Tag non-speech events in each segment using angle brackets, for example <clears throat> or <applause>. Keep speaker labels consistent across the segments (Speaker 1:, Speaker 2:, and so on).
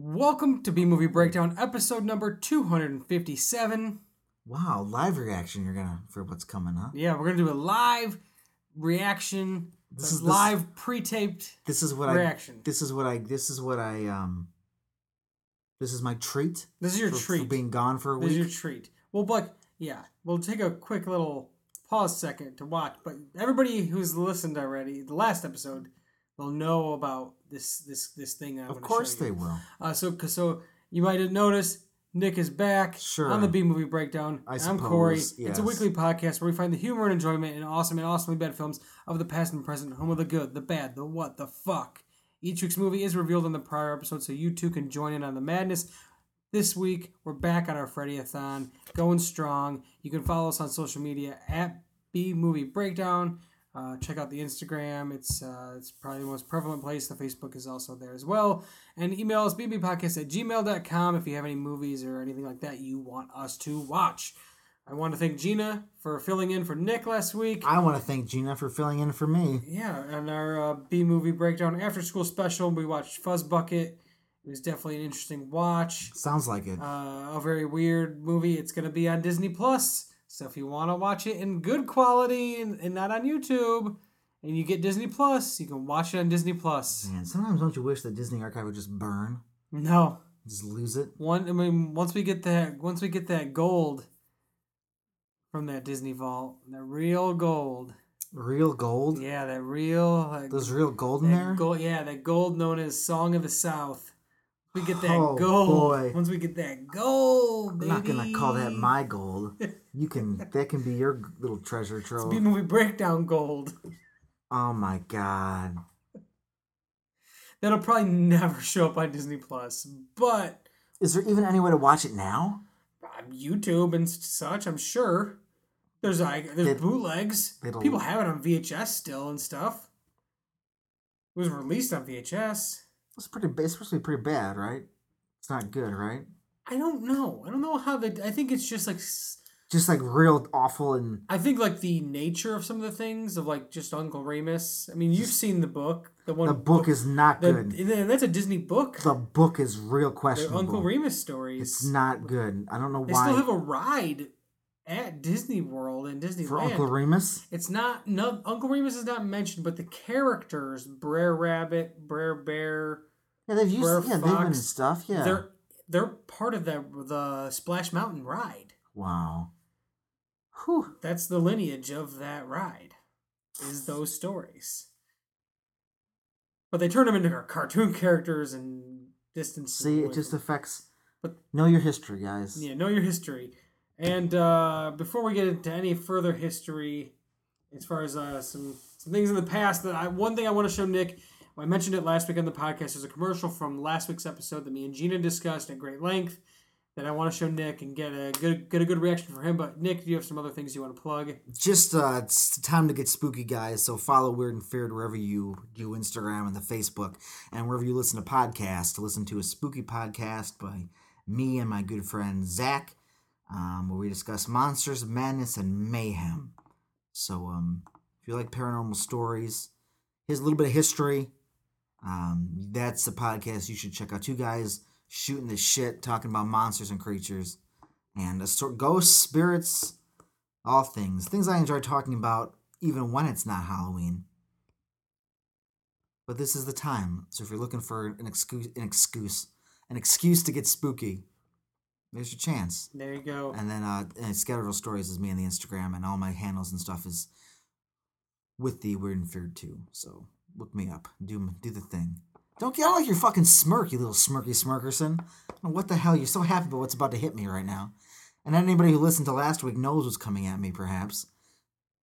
Speaker 1: Welcome to B Movie Breakdown, episode number 257.
Speaker 2: Wow, live reaction you're gonna for what's coming, up.
Speaker 1: Yeah, we're to do a live reaction,
Speaker 2: This
Speaker 1: this
Speaker 2: is-
Speaker 1: is
Speaker 2: this-
Speaker 1: live pre taped
Speaker 2: This is what
Speaker 1: reaction.
Speaker 2: I this is what I this is what I um this is my treat
Speaker 1: This is your
Speaker 2: for, for
Speaker 1: treat.
Speaker 2: being gone for a
Speaker 1: This is
Speaker 2: week.
Speaker 1: your treat. Well, but yeah, we'll take a quick little pause second to watch. But everybody who's listened already, the last episode, they'll know about this this this thing. I'm
Speaker 2: of course they will.
Speaker 1: Uh, so, so you might have noticed Nick is back
Speaker 2: Sure.
Speaker 1: on the B movie breakdown.
Speaker 2: I
Speaker 1: I'm Corey.
Speaker 2: suppose,
Speaker 1: It's a weekly podcast where we find the humor and enjoyment in awesome and awesomely bad films of the past and present, home of the good, the bad, the what, the fuck. Each week's movie is revealed in the prior episode, so you too can join in on the madness. This week, we're back on our Freddy-a-thon, going strong. You can follow us on social media at B Movie Breakdown. Uh, check out the Instagram. It's uh, it's probably the most prevalent place. The Facebook is also there as well. And email us bbpodcast at gmail.com if you have any movies or anything like that you want us to watch. I want to thank Gina for filling in for Nick last week.
Speaker 2: I want to thank Gina for filling in for me.
Speaker 1: Yeah, and our uh, B movie breakdown after school special, we watched Fuzz Bucket. It was definitely an interesting watch.
Speaker 2: Sounds like it.
Speaker 1: Uh, a very weird movie. It's going to be on Disney Plus. So if you want to watch it in good quality and, and not on YouTube, and you get Disney Plus, you can watch it on Disney Plus.
Speaker 2: Man, sometimes don't you wish the Disney archive would just burn?
Speaker 1: No,
Speaker 2: Just lose it?
Speaker 1: one. I mean, once we get that, once we get that gold from that Disney vault, that real gold.
Speaker 2: Real gold?
Speaker 1: Yeah, that real. Like,
Speaker 2: There's real gold in there?
Speaker 1: Gold, yeah, that gold known as Song of the South. We get that
Speaker 2: Oh,
Speaker 1: gold.
Speaker 2: boy.
Speaker 1: Once we get that gold,
Speaker 2: I'm
Speaker 1: baby.
Speaker 2: not gonna call that my gold. <laughs> You can that can be your little treasure trove.
Speaker 1: It's B movie breakdown gold.
Speaker 2: Oh my god. <laughs>
Speaker 1: That'll probably never show up on Disney Plus, but
Speaker 2: Is there even any way to watch it now?
Speaker 1: on YouTube and such, I'm sure. There's like there's
Speaker 2: It-
Speaker 1: bootlegs. People have it on VHS still and stuff. It was released on VHS.
Speaker 2: It's pretty. It's supposed to be pretty bad, right? It's not good, right?
Speaker 1: I don't know. I don't know how they. I think it's just like.
Speaker 2: Just like real awful and
Speaker 1: I think like the nature of some of the things of like just Uncle Remus. I mean, you've seen the book. The one
Speaker 2: the book is not
Speaker 1: the,
Speaker 2: good.
Speaker 1: and that's a Disney book.
Speaker 2: The book is real questionable.
Speaker 1: Uncle Remus stories.
Speaker 2: It's not good. I don't know
Speaker 1: They
Speaker 2: why.
Speaker 1: still have a ride at Disney World and Disneyland.
Speaker 2: for Uncle Remus,
Speaker 1: It's not no Uncle Remus is not mentioned, but the characters Brer Rabbit, Brer Bear,
Speaker 2: yeah, they've used.
Speaker 1: Brer
Speaker 2: yeah, they've been in stuff. Yeah,
Speaker 1: they're they're part of the the Splash Mountain ride.
Speaker 2: wow. Whew.
Speaker 1: That's the lineage of that ride. Is those stories. But they turn them into cartoon characters and distance.
Speaker 2: See, it just affects.
Speaker 1: But-
Speaker 2: know your history, guys.
Speaker 1: Yeah, know your history. And uh, before we get into any further history, as far as uh, some some things in the past, that I one thing I want to show Nick. I mentioned it last week on the podcast. There's a commercial from last week's episode that me and Gina discussed at great length that I want to show Nick and get a good get a good reaction from him. But Nick, do you have some other things you want to plug?
Speaker 2: Just uh, it's time to get spooky, guys. So follow Weird and Feared wherever you do Instagram and the Facebook, and wherever you listen to podcasts. To listen to a spooky podcast by me and my good friend Zach, um, where we discuss monsters, madness, and mayhem. So um, if you like paranormal stories, here's a little bit of history. Um, that's the podcast you should check out. Two guys shooting the shit, talking about monsters and creatures, and a sort ghosts, spirits, all things. Things I enjoy talking about, even when it's not Halloween. But this is the time. So if you're looking for an excuse, an excuse, an excuse to get spooky, there's your chance.
Speaker 1: There you go.
Speaker 2: And then uh, and Scatterville Stories is me on the Instagram, and all my handles and stuff is with the Weird and Feared too. So look me up. Do do the thing. Don't get out like your fucking smirk, you little smirky smirkerson. I don't know what the hell? You're so happy about what's about to hit me right now. And anybody who listened to last week knows what's coming at me, perhaps.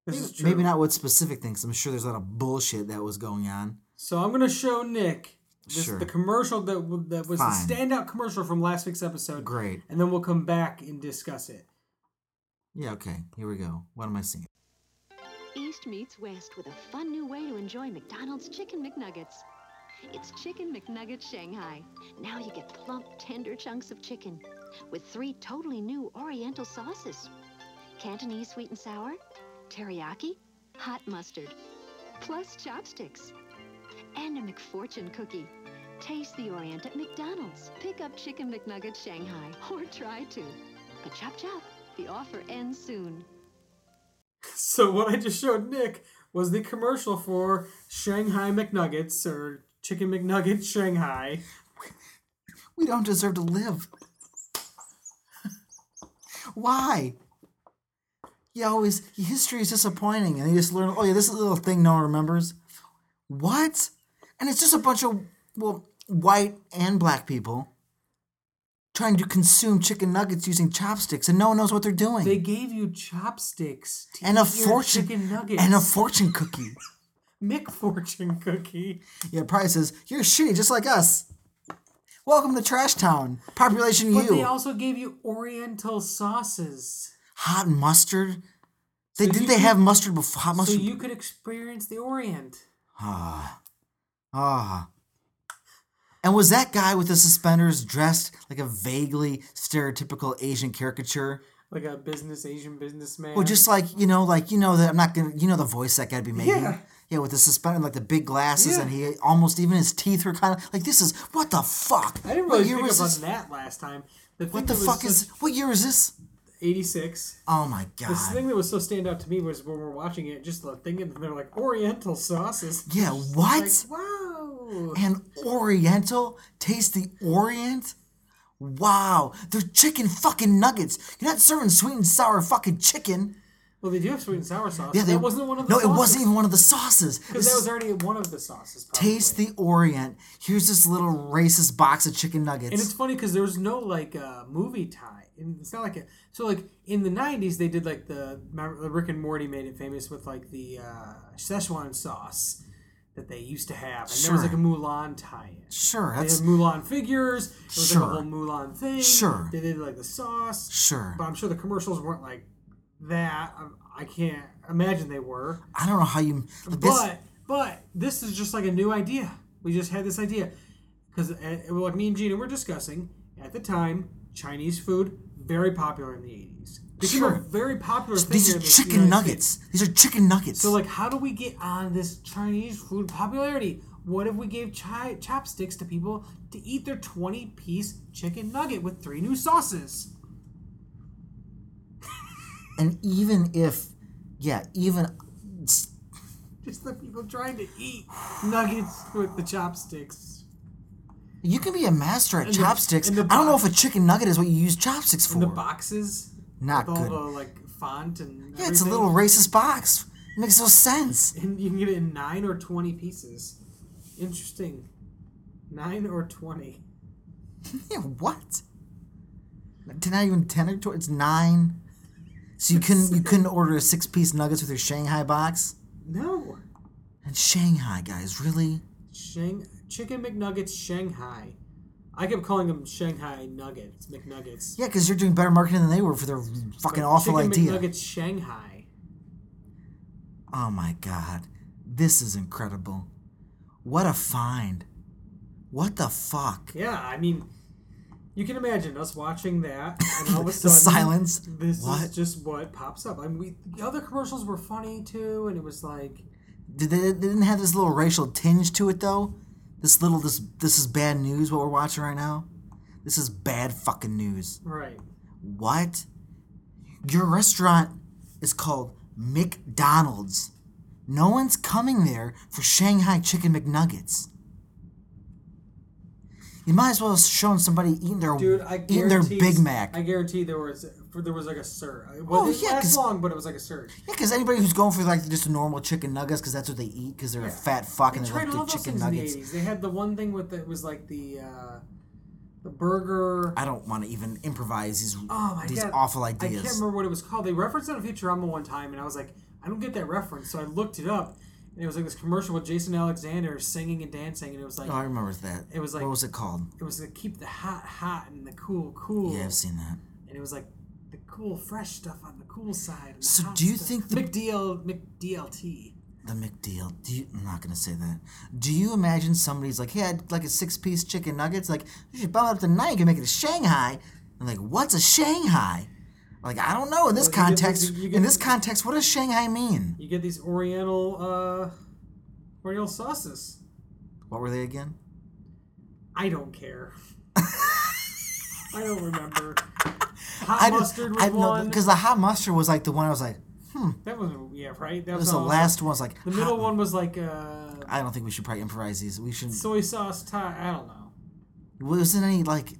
Speaker 1: This
Speaker 2: Maybe,
Speaker 1: is true.
Speaker 2: maybe not what specific things. I'm sure there's a lot of bullshit that was going on.
Speaker 1: So I'm gonna show Nick this,
Speaker 2: Sure.
Speaker 1: the commercial that w- that was
Speaker 2: Fine.
Speaker 1: the standout commercial from last week's episode,
Speaker 2: Great.
Speaker 1: and then we'll come back and discuss it.
Speaker 2: Yeah, okay. Here we go. What am I seeing?
Speaker 3: East meets West with a fun new way to enjoy McDonald's Chicken McNuggets. It's Chicken McNugget Shanghai. Now you get plump, tender chunks of chicken with three totally new Oriental sauces Cantonese sweet and sour, teriyaki, hot mustard, plus chopsticks, and a McFortune cookie. Taste the Orient at McDonald's. Pick up Chicken McNuggets Shanghai or try to. But chop chop, the offer ends soon. <laughs>
Speaker 1: So what I just showed Nick was the commercial for Shanghai McNuggets or Chicken McNuggets Shanghai.
Speaker 2: We don't deserve to live. <laughs> Why? You always history is disappointing, and you just learn. Oh yeah, this is a little thing no one remembers. What? And it's just a bunch of well, white and black people trying to consume chicken nuggets using chopsticks, and no one knows what they're doing.
Speaker 1: They gave you chopsticks
Speaker 2: and a fortune
Speaker 1: chicken nuggets
Speaker 2: and a fortune cookie. <laughs>
Speaker 1: Mick fortune cookie.
Speaker 2: Yeah, probably says you're shitty just like us. Welcome to Trash Town. Population
Speaker 1: But
Speaker 2: you.
Speaker 1: they also gave you Oriental sauces.
Speaker 2: hot mustard. They
Speaker 1: So
Speaker 2: didn't they
Speaker 1: could-
Speaker 2: have mustard before hot mustard.
Speaker 1: So you could experience the Orient.
Speaker 2: Ah. Ah. And was that guy with the suspenders dressed like a vaguely stereotypical Asian caricature?
Speaker 1: Like a business Asian businessman.
Speaker 2: Well, just like, you know, like, you know, that I'm not gonna, you know, the voice that guy'd be making?
Speaker 1: Yeah.
Speaker 2: Yeah, with the suspender, like the big glasses,
Speaker 1: Yeah.
Speaker 2: and he almost even his teeth were kind of like, this is, what the fuck?
Speaker 1: I didn't
Speaker 2: What
Speaker 1: really
Speaker 2: year
Speaker 1: pick
Speaker 2: was this?
Speaker 1: that last time. The
Speaker 2: What the fuck is, what year is this?
Speaker 1: 86.
Speaker 2: Oh my god.
Speaker 1: The thing that was so stand out to me was when we're watching it, just the thing, and they're like Oriental sauces.
Speaker 2: Yeah, <laughs> what?
Speaker 1: Like, wow.
Speaker 2: And Oriental? Taste the Orient? Wow, they're chicken fucking nuggets. You're not serving sweet and sour fucking chicken.
Speaker 1: Well, they do have sweet and sour sauce.
Speaker 2: Yeah,
Speaker 1: that wasn't one of the
Speaker 2: No,
Speaker 1: sauces.
Speaker 2: it wasn't even one of the sauces.
Speaker 1: Because that was already one of the sauces. Probably.
Speaker 2: Taste the Orient. Here's this little racist box of chicken nuggets.
Speaker 1: And it's funny because there's no like uh, movie tie. It's not like a so like in the '90s they did like the Rick and Morty made it famous with like the uh, Szechuan sauce that they used to have, and there was like a Mulan tie-in.
Speaker 2: sure,
Speaker 1: They had Mulan figures. It was
Speaker 2: Sure.
Speaker 1: like a whole Mulan thing.
Speaker 2: Sure.
Speaker 1: They did like the sauce.
Speaker 2: sure.
Speaker 1: But I'm sure the commercials weren't like that. I, I can't imagine they were.
Speaker 2: I don't know how you. Like this,
Speaker 1: But but this is just like a new idea. We just had this idea because uh, like me and Gina were discussing at the time, Chinese food very popular in the eighties. Became
Speaker 2: Sure.
Speaker 1: a very popular thing
Speaker 2: these are chicken
Speaker 1: United
Speaker 2: nuggets.
Speaker 1: States.
Speaker 2: These are chicken nuggets.
Speaker 1: So like, how do we get on this Chinese food popularity? What if we gave chi- chopsticks to people to eat their twenty-piece chicken nugget with three new sauces? <laughs>
Speaker 2: and even if, yeah, even
Speaker 1: Just the people trying to eat nuggets with the chopsticks.
Speaker 2: you can be a master at
Speaker 1: And
Speaker 2: chopsticks.
Speaker 1: and the
Speaker 2: I don't know if a chicken nugget is what you use chopsticks for.
Speaker 1: The boxes
Speaker 2: Not
Speaker 1: with all
Speaker 2: good.
Speaker 1: the like font and
Speaker 2: yeah, it's a little racist box. It makes no sense. <laughs>
Speaker 1: And you can get it in nine or twenty pieces. Interesting. Nine or twenty. <laughs>
Speaker 2: Yeah, what? T- Not even ten or twelve. It's nine. So you couldn't you <laughs> couldn't order a six piece nuggets with your Shanghai box?
Speaker 1: No.
Speaker 2: And Shanghai guys, really?
Speaker 1: Shang Chicken McNuggets Shanghai. I kept calling them Shanghai Nuggets, McNuggets.
Speaker 2: Yeah, because you're doing better marketing than they were for their fucking
Speaker 1: But
Speaker 2: awful
Speaker 1: Chicken
Speaker 2: idea.
Speaker 1: McNuggets Shanghai.
Speaker 2: Oh my god, this is incredible! What a find! What the fuck?
Speaker 1: Yeah, I mean, you can imagine us watching that, <laughs> and all of a
Speaker 2: The
Speaker 1: sudden,
Speaker 2: silence.
Speaker 1: This
Speaker 2: What?
Speaker 1: is just what pops up. I mean, we, the other commercials were funny too, and it was like,
Speaker 2: Did they, they didn't have this little racial tinge to it though? This little this this is bad news. What we're watching right now. This is bad fucking news.
Speaker 1: right.
Speaker 2: What? Your restaurant is called McDonald's. No one's coming there for Shanghai Chicken McNuggets. You might as well have shown somebody eating their
Speaker 1: Dude, I
Speaker 2: eating their
Speaker 1: guarantee
Speaker 2: Big Mac.
Speaker 1: I guarantee there was there was like a surge. It
Speaker 2: Oh, yeah,
Speaker 1: last long, but it was like a surge.
Speaker 2: yeah, because anybody who's going for like just a normal chicken nuggets, because that's what they eat, because they're a fat fuck
Speaker 1: They
Speaker 2: and they like the chicken nuggets.
Speaker 1: the They had the one thing with it was like the uh, the burger.
Speaker 2: I don't want to even improvise these
Speaker 1: Oh my
Speaker 2: these
Speaker 1: god,
Speaker 2: awful ideas.
Speaker 1: I can't remember what it was called. They referenced it on Futurama one time, and I was like, I don't get that reference. So I looked it up, and it was like this commercial with Jason Alexander singing and dancing, and it was like
Speaker 2: Oh, I remember that.
Speaker 1: It was like-
Speaker 2: what was it called?
Speaker 1: it was to keep the hot hot and the cool cool.
Speaker 2: Yeah, I've seen that.
Speaker 1: and it was like cool fresh stuff on the cool side. And the
Speaker 2: So
Speaker 1: hot
Speaker 2: do you
Speaker 1: stuff.
Speaker 2: think the-
Speaker 1: McDL McDLT?
Speaker 2: The McDeal. Do you, I'm not gonna say that. Do you imagine somebody's like, "Hey, I'd like a six-piece chicken nuggets." Like, you should bump it up to nine. You can make it a Shanghai. I'm like, what's a Shanghai? Like, I don't know. In this
Speaker 1: Well, you get
Speaker 2: context,
Speaker 1: these- you get
Speaker 2: in this context, what does Shanghai mean?
Speaker 1: You get these Oriental uh, Oriental sauces.
Speaker 2: What were they again?
Speaker 1: I don't care. <laughs> I don't remember. Hot
Speaker 2: I
Speaker 1: mustard was
Speaker 2: I know
Speaker 1: one.
Speaker 2: because the hot mustard was like the one I was like, hmm.
Speaker 1: that was yeah right. That was,
Speaker 2: was the last one. Was like,
Speaker 1: The
Speaker 2: hot-
Speaker 1: middle one was like uh,
Speaker 2: I don't think we should probably improvise these. We should.
Speaker 1: soy sauce Thai. I don't know.
Speaker 2: Wasn't any like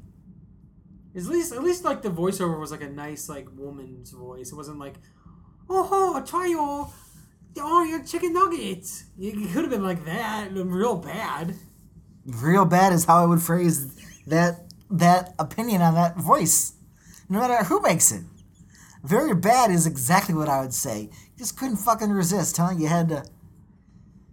Speaker 1: At least at least like the voiceover was like a nice like woman's voice. It wasn't like, oh ho, try your oh your chicken nuggets. It could have been like that, real bad.
Speaker 2: real bad is how I would phrase that that opinion on that voice. No matter who makes it. Very bad is exactly what I would say. You just couldn't fucking resist, huh? You had to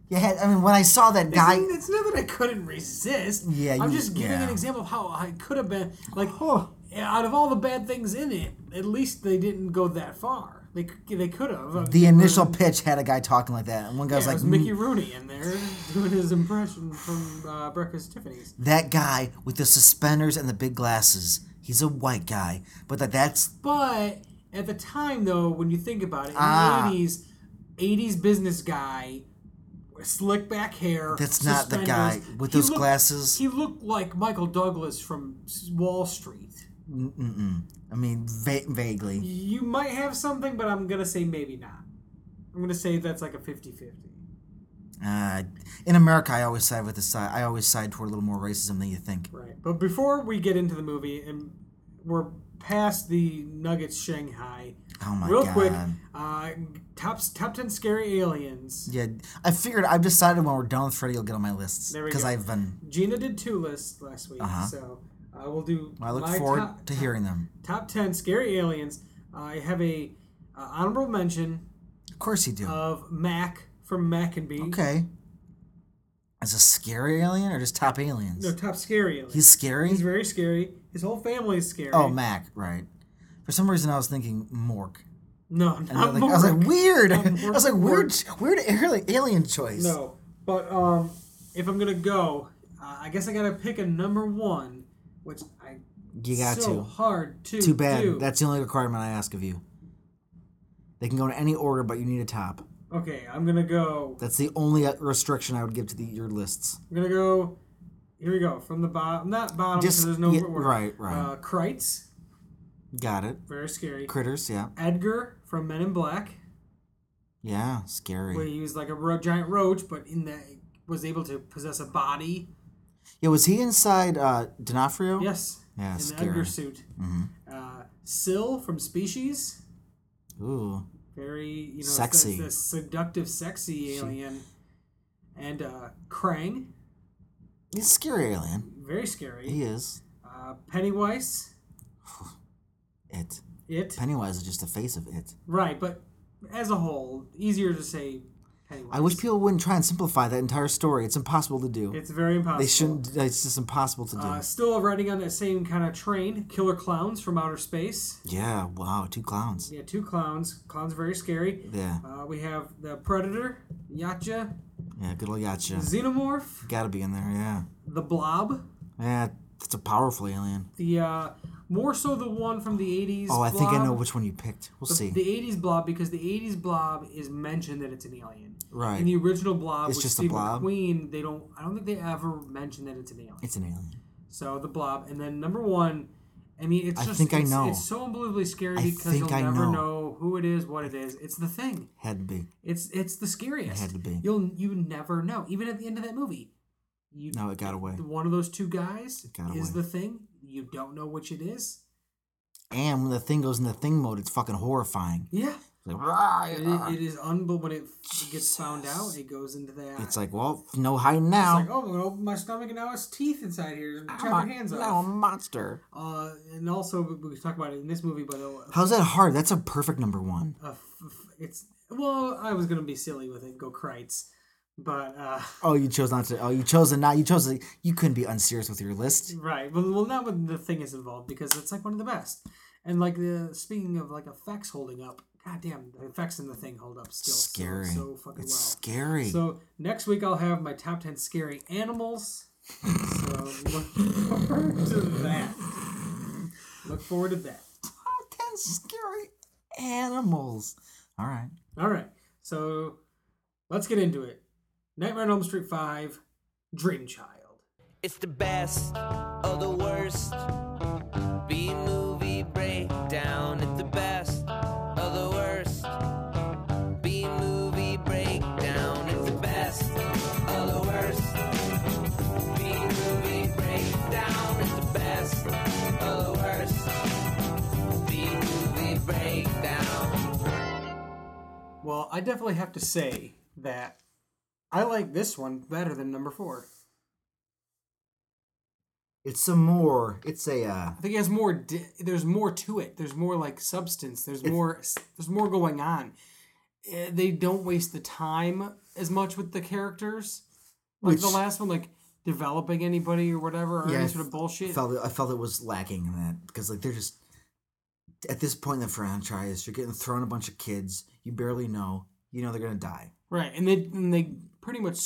Speaker 2: you had I mean when I saw that guy
Speaker 1: It's, it's not that I couldn't resist.
Speaker 2: Yeah,
Speaker 1: I'm
Speaker 2: you-
Speaker 1: just giving
Speaker 2: yeah.
Speaker 1: an example of how I could have been like.
Speaker 2: Oh.
Speaker 1: Out of all the bad things in it, at least they didn't go that far. They they could have.
Speaker 2: the initial pitch had a guy talking like that and one guy
Speaker 1: Yeah,
Speaker 2: was like
Speaker 1: was Mickey Rooney in there doing his impression from uh, Breakfast at Tiffany's.
Speaker 2: that guy with the suspenders and the big glasses. He's a white guy, but that that's
Speaker 1: But at the time, though, when you think about it, in
Speaker 2: Ah.
Speaker 1: the 80s, 80s business guy, slick back hair.
Speaker 2: That's not the guy
Speaker 1: suspenders,
Speaker 2: with
Speaker 1: he
Speaker 2: those
Speaker 1: looked-
Speaker 2: glasses.
Speaker 1: He looked like Michael Douglas from S- Wall Street.
Speaker 2: I mean va- vaguely.
Speaker 1: You might have something, but I'm going to say maybe not. I'm going to say that's like a 50 50.
Speaker 2: Uh, in America, I always side with the side. I always side toward a little more racism than you think.
Speaker 1: Right. But before we get into the movie, and we're past the Nuggets Shanghai,
Speaker 2: Oh my
Speaker 1: real
Speaker 2: god!
Speaker 1: quick, uh, top, top 10 scary aliens.
Speaker 2: Yeah, I figured. I've decided when we're done with Freddy, you'll get on my lists
Speaker 1: There we
Speaker 2: because. I've been.
Speaker 1: Gina did two lists last week,
Speaker 2: Uh-huh.
Speaker 1: so uh, we'll do.
Speaker 2: I look forward
Speaker 1: top,
Speaker 2: to hearing them.
Speaker 1: top ten scary aliens. I have a uh, honorable mention
Speaker 2: Of course you do.
Speaker 1: of Mac from Mac and Me.
Speaker 2: okay. As a scary alien or just top aliens?
Speaker 1: No, top scary alien.
Speaker 2: He's scary.
Speaker 1: He's very scary. His whole family is scary.
Speaker 2: oh, Mac, right? For some reason, I was thinking Mork.
Speaker 1: no,
Speaker 2: And
Speaker 1: not
Speaker 2: like, I was like, weird.
Speaker 1: Not
Speaker 2: I was like,
Speaker 1: Mork.
Speaker 2: weird, <laughs> weird ali- alien choice.
Speaker 1: No, but um, if I'm gonna go, uh, I guess I gotta pick a number one, which I
Speaker 2: You got
Speaker 1: so
Speaker 2: to.
Speaker 1: hard to
Speaker 2: Too bad.
Speaker 1: do.
Speaker 2: That's the only requirement I ask of you. They can go in any order, but you need a top.
Speaker 1: Okay. I'm gonna go.
Speaker 2: That's the only uh, restriction I would give to the, your lists.
Speaker 1: I'm gonna go. Here we go from the bottom. Not bottom
Speaker 2: Just-
Speaker 1: because there's no
Speaker 2: yeah,
Speaker 1: word.
Speaker 2: right, right.
Speaker 1: Uh, Krites,
Speaker 2: Got it.
Speaker 1: very scary.
Speaker 2: Critters, yeah.
Speaker 1: Edgar from Men in Black,
Speaker 2: Yeah, scary.
Speaker 1: where he was like a ro- giant roach, but in that was able to possess a body.
Speaker 2: Yeah, was he inside uh, D'Onofrio?
Speaker 1: Yes.
Speaker 2: Yeah,
Speaker 1: in
Speaker 2: scary.
Speaker 1: the Edgar suit.
Speaker 2: Mm-hmm.
Speaker 1: Uh, Sil from Species.
Speaker 2: Ooh.
Speaker 1: Very, you know,
Speaker 2: Sexy.
Speaker 1: The, the seductive, sexy alien. And uh, Krang,
Speaker 2: He's a scary alien.
Speaker 1: very scary.
Speaker 2: He is.
Speaker 1: Uh, Pennywise, <sighs>
Speaker 2: It.
Speaker 1: it.
Speaker 2: Pennywise is just the face of it.
Speaker 1: right, but as a whole, easier to say Pennywise.
Speaker 2: I wish people wouldn't try and simplify that entire story. It's impossible to do.
Speaker 1: It's very impossible.
Speaker 2: they shouldn't. It's just impossible to do.
Speaker 1: Uh, still riding on that same kind of train, Killer Clowns from Outer Space.
Speaker 2: yeah. Wow. Two clowns.
Speaker 1: Yeah, two clowns. Clowns are very scary.
Speaker 2: Yeah.
Speaker 1: Uh, we have the Predator, Yautja,
Speaker 2: Yeah. Good old Yautja.
Speaker 1: Xenomorph,
Speaker 2: Got to be in there. Yeah.
Speaker 1: the Blob,
Speaker 2: Yeah. That's a powerful alien.
Speaker 1: the uh, more so the one from the 80s.
Speaker 2: Oh, I think I know which one you picked. We'll
Speaker 1: The,
Speaker 2: see.
Speaker 1: the 80s blob because the 80s blob is mentioned that it's an alien.
Speaker 2: Right.
Speaker 1: In the original blob
Speaker 2: It's
Speaker 1: with
Speaker 2: just a
Speaker 1: Steve
Speaker 2: blob?
Speaker 1: McQueen, they don't. I don't think they ever mention that it's an alien.
Speaker 2: It's an alien.
Speaker 1: So the blob, and then number one. I mean, it's
Speaker 2: I
Speaker 1: just.
Speaker 2: think I
Speaker 1: it's,
Speaker 2: know.
Speaker 1: It's so unbelievably scary
Speaker 2: I
Speaker 1: because you'll
Speaker 2: I
Speaker 1: never
Speaker 2: know.
Speaker 1: know. who it is, what it is. It's the thing.
Speaker 2: Had to be.
Speaker 1: It's it's the scariest.
Speaker 2: had to be.
Speaker 1: You'll you never know. Even at the end of that movie, you
Speaker 2: No, it got away.
Speaker 1: one of those two guys
Speaker 2: got
Speaker 1: is
Speaker 2: away.
Speaker 1: the thing. You don't know which it is.
Speaker 2: And when the thing goes in the thing mode, it's fucking horrifying.
Speaker 1: Yeah.
Speaker 2: Like, "Rah,
Speaker 1: It, it is unbelievable when it f- gets found out. It goes into that.
Speaker 2: It's like, well, no hiding
Speaker 1: It's
Speaker 2: now.
Speaker 1: like, oh, I'm gonna open my stomach and now it's teeth inside here. Chop your hands off.
Speaker 2: I'm a monster.
Speaker 1: Uh, and also we we talk about it in this movie, but uh,
Speaker 2: How's that hard? That's a perfect number one.
Speaker 1: uh, it's well, I was gonna be silly with it, go Krites, but uh, <laughs>
Speaker 2: Oh, you chose not to. Oh, you chose to not. You chose to. You couldn't be unserious with your list.
Speaker 1: right. Well, well, not when the thing is involved because it's like one of the best. And like the speaking of like effects holding up, god damn, the effects in the thing hold up still so-
Speaker 2: Scary.
Speaker 1: so, fucking
Speaker 2: it's
Speaker 1: well.
Speaker 2: scary.
Speaker 1: So next week I'll have my top ten scary animals. so look forward to that. Look forward to that.
Speaker 2: Top ten scary animals. All right.
Speaker 1: All right. So let's get into it. Nightmare on Elm Street 5, Dream Child.
Speaker 4: It's the best of the worst. B movie breakdown. It's the best of the worst. B movie breakdown. It's the best of the worst. B movie breakdown. It's the best of the worst. B movie breakdown.
Speaker 1: Well, I definitely have to say that I like this one better than number four.
Speaker 2: It's some more. It's a. Uh,
Speaker 1: I think it has more. Di- there's more to it. There's more like substance. There's more. There's more going on. Eh, They don't waste the time as much with the characters, like the last one, like developing anybody or whatever, or
Speaker 2: yeah,
Speaker 1: any sort of bullshit.
Speaker 2: Felt it, I felt it was lacking in that because like they're just at this point in the franchise, you're getting thrown a bunch of kids you barely know. You know they're gonna die.
Speaker 1: Right, and they and they pretty much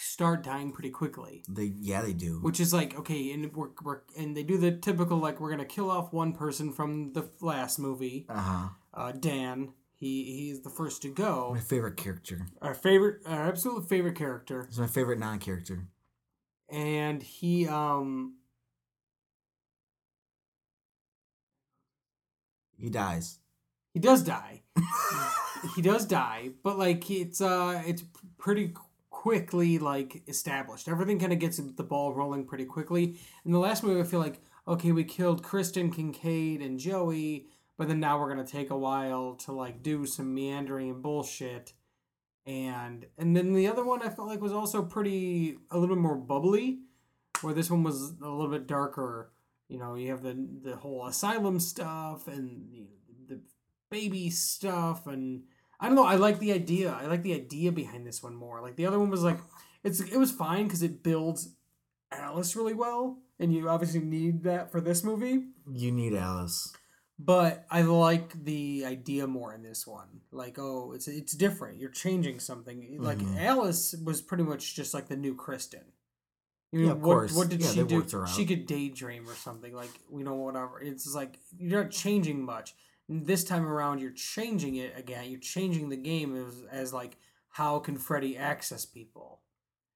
Speaker 1: start dying pretty quickly.
Speaker 2: They yeah they do.
Speaker 1: Which is like okay, and we're, we're and they do the typical like we're gonna kill off one person from the last movie,
Speaker 2: Uh huh.
Speaker 1: uh, Dan. He he's the first to go.
Speaker 2: My favorite character.
Speaker 1: Our favorite, our absolute favorite character,
Speaker 2: It's my favorite non-character.
Speaker 1: and he um
Speaker 2: He dies.
Speaker 1: he does die. <laughs> he does die, but like it's uh it's pretty quickly like established. Everything kind of gets the ball rolling pretty quickly. In the last movie, I feel like okay, we killed Kristen Kincaid and Joey, but then now we're gonna take a while to like do some meandering and bullshit. And and then the other one I felt like was also pretty a little bit more bubbly, where this one was a little bit darker. You know, you have the the whole asylum stuff and the, the baby stuff and I don't know. I like the idea. I like the idea behind this one more. Like the other one was like, it's it was fine because it builds Alice really well, and you obviously need that for this movie.
Speaker 2: You need Alice.
Speaker 1: But I like the idea more in this one. Like, oh, it's it's different. You're changing something. Like
Speaker 2: Mhm.
Speaker 1: Alice was pretty much just like the new Kristen. You
Speaker 2: Yeah,
Speaker 1: know,
Speaker 2: of
Speaker 1: what,
Speaker 2: course.
Speaker 1: what did
Speaker 2: Yeah,
Speaker 1: she do?
Speaker 2: worked her out.
Speaker 1: She could daydream or something. Like, you know, whatever. It's like you're not changing much. This time around, you're changing it again. You're changing the game as, as like how can Freddy access people,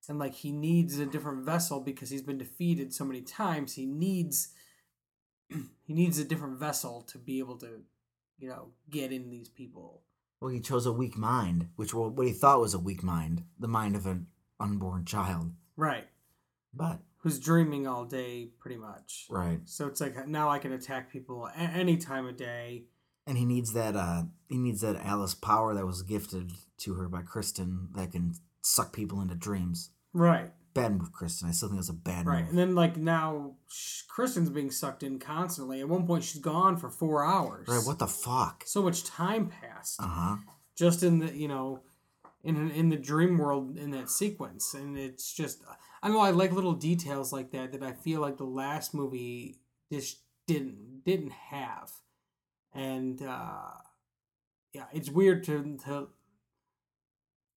Speaker 1: and like he needs a different vessel because he's been defeated so many times. He needs <clears throat> he needs a different vessel to be able to, you know, get in these people.
Speaker 2: Well, he chose a weak mind, which wa- what he thought was a weak mind, the mind of an unborn child.
Speaker 1: Right.
Speaker 2: But
Speaker 1: Who's dreaming all day, pretty much.
Speaker 2: right,
Speaker 1: So it's like now I can attack people a- any time of day.
Speaker 2: And he needs that. Uh, he needs that Alice power that was gifted to her by Kristen that can suck people into dreams.
Speaker 1: Right.
Speaker 2: Bad move, Kristen. I still think it's a bad
Speaker 1: Right.
Speaker 2: move.
Speaker 1: And then like now, sh- Kristen's being sucked in constantly. At one point, she's gone for four hours.
Speaker 2: Right? What the fuck?
Speaker 1: So much time passed
Speaker 2: Uh huh.
Speaker 1: just in the you know, in in the dream world in that sequence, and it's just I know. I like little details like that that I feel like the last movie just didn't didn't have, and uh, yeah, it's weird to to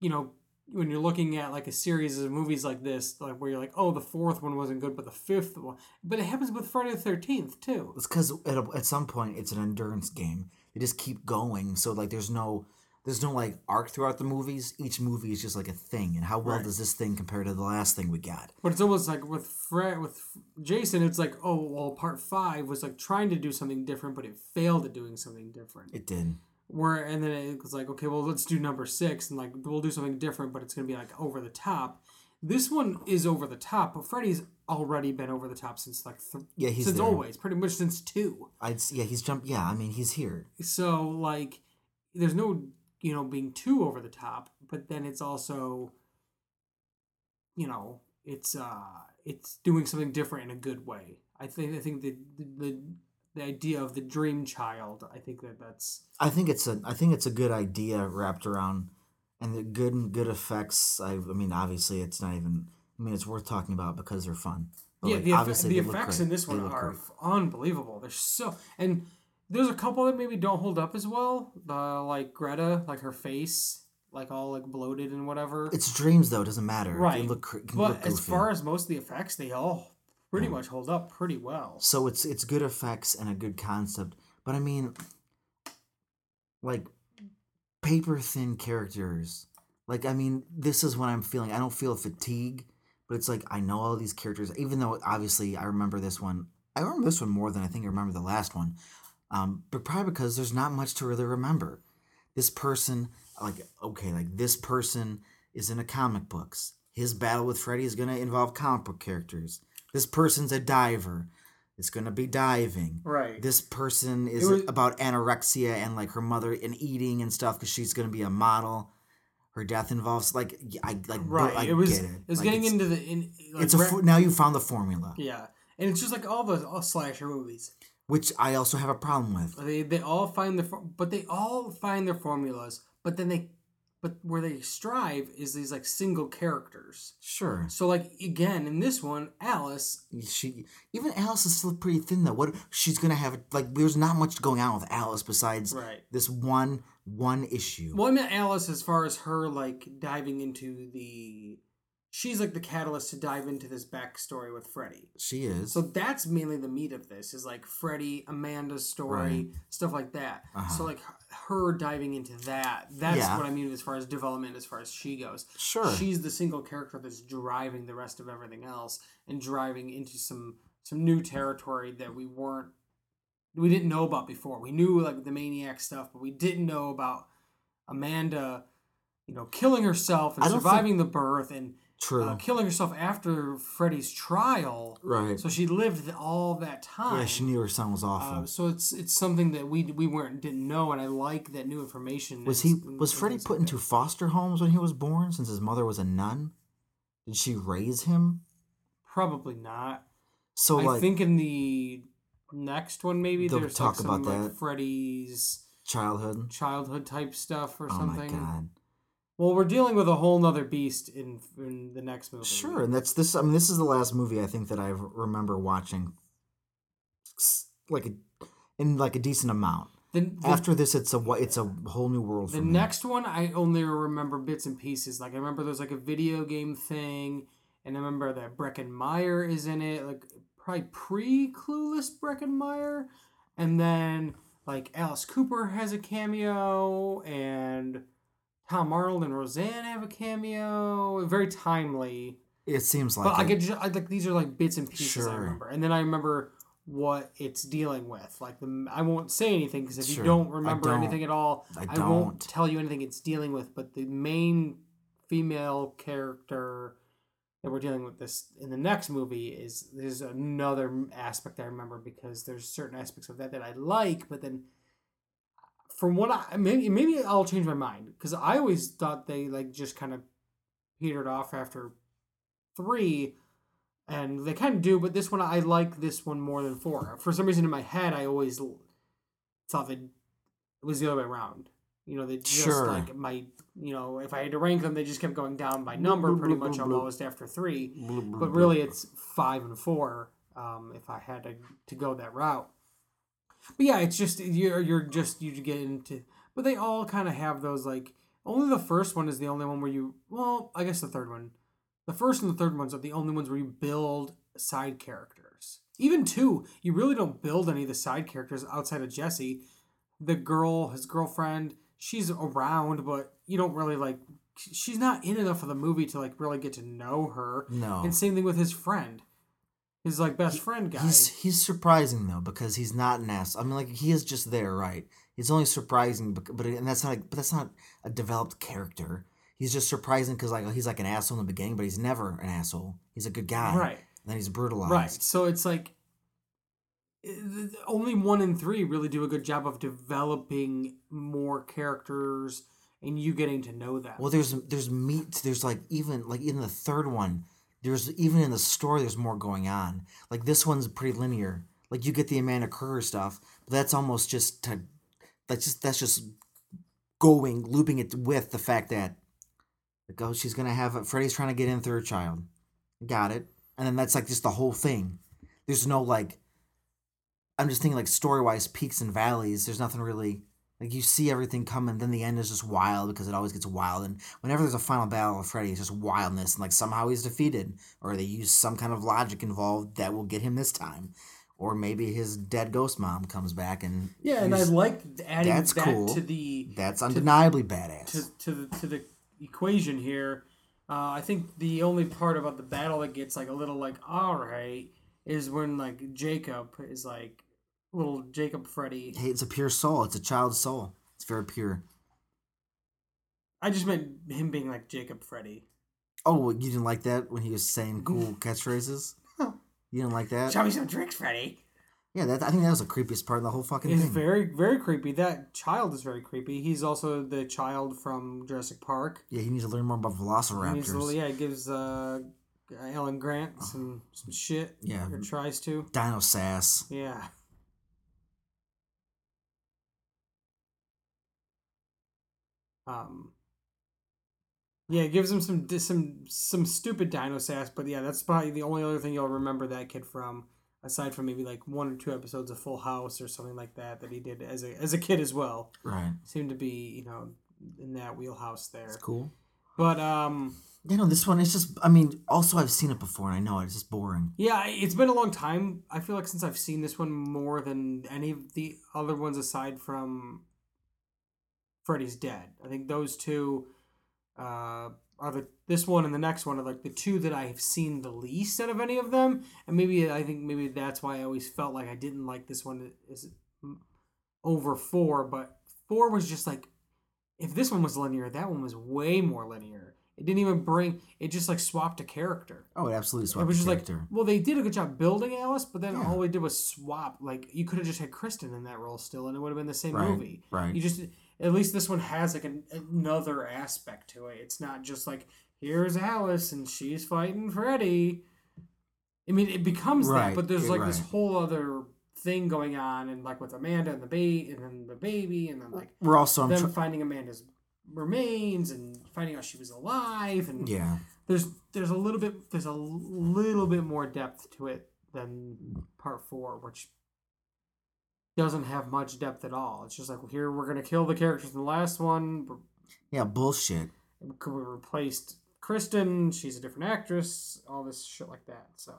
Speaker 1: you know when you're looking at like a series of movies like this, like where you're like, oh, the fourth one wasn't good, but the fifth one, but it happens with Friday the Thirteenth too.
Speaker 2: It's because at, at some point it's an endurance game. They just keep going. So like, there's no. There's no like arc throughout the movies. Each movie is just like a thing, and how well
Speaker 1: Right.
Speaker 2: does this thing compare to the last thing we got?
Speaker 1: But it's almost like with Fred, with Jason, it's like, oh, well, part five was like trying to do something different, but it failed at doing something different.
Speaker 2: It did.
Speaker 1: Where and then it was like, okay, well, let's do number six, and like we'll do something different, but it's gonna be like over the top. This one is over the top, but Freddy's already been over the top since like th-
Speaker 2: Yeah, he's
Speaker 1: since
Speaker 2: there.
Speaker 1: always, pretty much since two.
Speaker 2: I'd yeah, he's jumped. Yeah, I mean he's here.
Speaker 1: So like, there's no you know being too over the top, but then it's also, you know, it's uh it's doing something different in a good way. I think I think the the the idea of the dream child. I think that that's
Speaker 2: I think it's a I think it's a good idea wrapped around, and the good and good effects. I, I mean, obviously, it's not even. I mean, it's worth talking about because they're fun. But,
Speaker 1: yeah.
Speaker 2: like,
Speaker 1: the
Speaker 2: obviously
Speaker 1: the effects in this one are
Speaker 2: great.
Speaker 1: unbelievable. They're so and there's a couple that maybe don't hold up as well. The like Greta, like her face, like all like bloated and whatever.
Speaker 2: It's dreams though. It doesn't matter.
Speaker 1: Right.
Speaker 2: They look. cr-
Speaker 1: but as far as most of the effects, they all pretty hmm. much hold up pretty well.
Speaker 2: so it's it's good effects and a good concept. But I mean, like paper thin characters. Like I mean, this is what I'm feeling. I don't feel fatigue, but it's like I know all these characters, even though obviously I remember this one. I remember this one more than I think I remember the last one, um, but probably because there's not much to really remember. This person, like okay, like this person is in a comic books. His battle with Freddy is gonna involve comic book characters. This person's a diver. It's gonna be diving.
Speaker 1: Right.
Speaker 2: This person is
Speaker 1: was-
Speaker 2: about anorexia and like her mother and eating and stuff because she's gonna be a model. Her death involves like I like
Speaker 1: right.
Speaker 2: I
Speaker 1: it was it,
Speaker 2: it.
Speaker 1: was
Speaker 2: Like,
Speaker 1: getting into the in like,
Speaker 2: it's a now you found the formula,
Speaker 1: yeah, and it's just like all the all slasher movies.
Speaker 2: Which I also have a problem with.
Speaker 1: They they all find their but they all find their formulas, but then they but where they strive is these like single characters.
Speaker 2: Sure,
Speaker 1: So like again in this one, Alice
Speaker 2: she even Alice is still pretty thin though. What she's gonna have like there's not much going on with Alice besides
Speaker 1: Right.
Speaker 2: this one one issue.
Speaker 1: Well, I meant Alice as far as her like diving into the. She's like the catalyst to dive into this backstory with Freddy.
Speaker 2: She is.
Speaker 1: So that's mainly the meat of this is like Freddy, Amanda's story,
Speaker 2: Right.
Speaker 1: stuff like that.
Speaker 2: Uh-huh.
Speaker 1: So like her diving into that. That's
Speaker 2: Yeah.
Speaker 1: what I mean as far as development, as far as she goes.
Speaker 2: Sure.
Speaker 1: She's the single character that's driving the rest of everything else and driving into some some new territory that we weren't we didn't know about before. We knew like the maniac stuff, but we didn't know about Amanda, you know, killing herself and surviving the birth and
Speaker 2: True.
Speaker 1: uh, killing herself after Freddy's trial.
Speaker 2: right.
Speaker 1: So she lived all that time.
Speaker 2: yeah, she knew her son was awful.
Speaker 1: Uh, so it's it's something that we we weren't didn't know, and I like that new information.
Speaker 2: was he was
Speaker 1: and Freddy
Speaker 2: put
Speaker 1: like
Speaker 2: into
Speaker 1: that.
Speaker 2: foster homes when he was born since his mother was a nun? Did she raise him?
Speaker 1: Probably not.
Speaker 2: So
Speaker 1: I
Speaker 2: like
Speaker 1: think in the next one maybe
Speaker 2: They'll
Speaker 1: there's
Speaker 2: talk
Speaker 1: like some
Speaker 2: about
Speaker 1: like
Speaker 2: that.
Speaker 1: Freddy's
Speaker 2: childhood.
Speaker 1: childhood type stuff or
Speaker 2: Oh
Speaker 1: something.
Speaker 2: Oh my god.
Speaker 1: Well, we're dealing with a whole nother beast in in the next movie.
Speaker 2: Sure, and that's this. I mean, this is the last movie I think that I remember watching, like a, in like a decent amount.
Speaker 1: The, the,
Speaker 2: After this, it's a it's a whole new world
Speaker 1: the next one, I only remember bits and pieces. Like I remember there's like a video game thing, and I remember that Breckin Meyer is in it, like probably pre Clueless Breckin Meyer, and then like Alice Cooper has a cameo, and Tom Arnold and Roseanne have a cameo. Very timely.
Speaker 2: it seems like
Speaker 1: But I
Speaker 2: it.
Speaker 1: could just I, like these are like bits and pieces I remember, and then I remember what it's dealing with. Like the I won't say anything because if
Speaker 2: Sure.
Speaker 1: you don't remember
Speaker 2: don't.
Speaker 1: anything at all,
Speaker 2: I
Speaker 1: I, won't tell you anything it's dealing with. But the main female character that we're dealing with this in the next movie is there's another aspect I remember because there's certain aspects of that that I like, but then from what I maybe maybe I'll change my mind because I always thought they like just kind of petered off after three, and they kind of do. But this one I like this one more than four. For some reason in my head I always thought that it was the other way around. You know, they just
Speaker 2: Sure.
Speaker 1: like my you know if I had to rank them, they just kept going down by number pretty much almost after three. But really, it's five and four. Um, if I had to to go that route. But yeah, it's just you're you're just you get into. But they all kind of have those like. Only the first one is the only one where you. Well, I guess the third one. The first and the third ones are the only ones where you build side characters. Even two, you really don't build any of the side characters outside of Jesse. The girl, his girlfriend, she's around, but you don't really like. She's not in enough of the movie to like really get to know her.
Speaker 2: No.
Speaker 1: And same thing with his friend, his like best friend guy.
Speaker 2: He's he's surprising though because he's not an ass. I mean, like he is just there, right? He's only surprising, bec- but and that's not. But that's not a developed character. He's just surprising because like he's like an asshole in the beginning, but he's never an asshole. He's a good guy,
Speaker 1: Right.
Speaker 2: And then he's brutalized,
Speaker 1: Right. So it's like only one in three really do a good job of developing more characters and you getting to know them.
Speaker 2: Well, there's there's meat. There's like even like in the third one, there's even in the story there's more going on. Like this one's pretty linear. Like you get the Amanda Krueger stuff, but that's almost just to that's just that's just going looping it with the fact that like oh she's gonna have a, Freddy's trying to get in through her child, got it, and then that's like just the whole thing. There's no like. I'm just thinking like story wise peaks and valleys. There's nothing really like you see everything coming, then the end is just wild because it always gets wild. And whenever there's a final battle of Freddy, it's just wildness and like somehow he's defeated, or they use some kind of logic involved that will get him this time, or maybe his dead ghost mom comes back and
Speaker 1: yeah, and I like adding
Speaker 2: that's
Speaker 1: that
Speaker 2: cool.
Speaker 1: to the
Speaker 2: that's undeniably badass.
Speaker 1: to, to the to the equation here Uh, I think the only part about the battle that gets like a little like all right is when like Jacob is like little Jacob Freddy.
Speaker 2: Hey, it's a pure soul. It's a child's soul. It's very pure.
Speaker 1: I just meant him being like Jacob Freddy.
Speaker 2: Oh, you didn't like that when he was saying cool <laughs> catchphrases? You didn't like that?
Speaker 1: Show me some tricks, Freddy.
Speaker 2: Yeah, that I think that was the creepiest part of the whole fucking
Speaker 1: It's
Speaker 2: thing.
Speaker 1: very very creepy. That child is very creepy. He's also the child from Jurassic Park.
Speaker 2: yeah, he needs to learn more about
Speaker 1: He
Speaker 2: velociraptors.
Speaker 1: needs to- yeah, it gives uh, Alan Grant some some shit.
Speaker 2: Yeah.
Speaker 1: or tries to.
Speaker 2: Dino sass.
Speaker 1: Yeah. Um. Yeah, it gives him some some some stupid dino sass, but yeah, that's probably the only other thing you'll remember that kid from, aside from maybe like one or two episodes of Full House or something like that that he did as a as a kid as well.
Speaker 2: Right.
Speaker 1: Seemed to be you know in that wheelhouse there.
Speaker 2: It's cool.
Speaker 1: But um,
Speaker 2: You know, this one is just. I mean, also I've seen it before and I know it. It's just boring.
Speaker 1: Yeah, it's been a long time. I feel like since I've seen this one more than any of the other ones aside from Freddy's Dead. I think those two uh, are the this one and the next one are like the two that I have seen the least out of any of them. And maybe I think maybe that's why I always felt like I didn't like this one is over four. But four was just like if this one was linear, that one was way more linear. It didn't even bring it just like swapped a character.
Speaker 2: Oh, it absolutely swapped
Speaker 1: It
Speaker 2: was
Speaker 1: just
Speaker 2: character.
Speaker 1: like, well, they did a good job building Alice, but then
Speaker 2: Yeah.
Speaker 1: all we did was swap. Like, you could have just had Kristen in that role still, and it would have been the same
Speaker 2: Right,
Speaker 1: movie.
Speaker 2: right.
Speaker 1: You just, at least this one has like an, another aspect to it. It's not just like here's Alice and she's fighting Freddy. I mean, it becomes
Speaker 2: Right,
Speaker 1: that, but there's like this whole other thing going on, and like with Amanda and the baby, and then the baby, and then like
Speaker 2: We're also.
Speaker 1: Them finding Amanda's remains and finding out she was alive, and
Speaker 2: yeah.
Speaker 1: there's there's a little bit there's a little bit more depth to it than part four, which doesn't have much depth at all. It's just like well, here we're gonna kill the characters in the last one.
Speaker 2: Yeah, bullshit.
Speaker 1: Could We replaced Kristen. She's a different actress. All this shit like that. So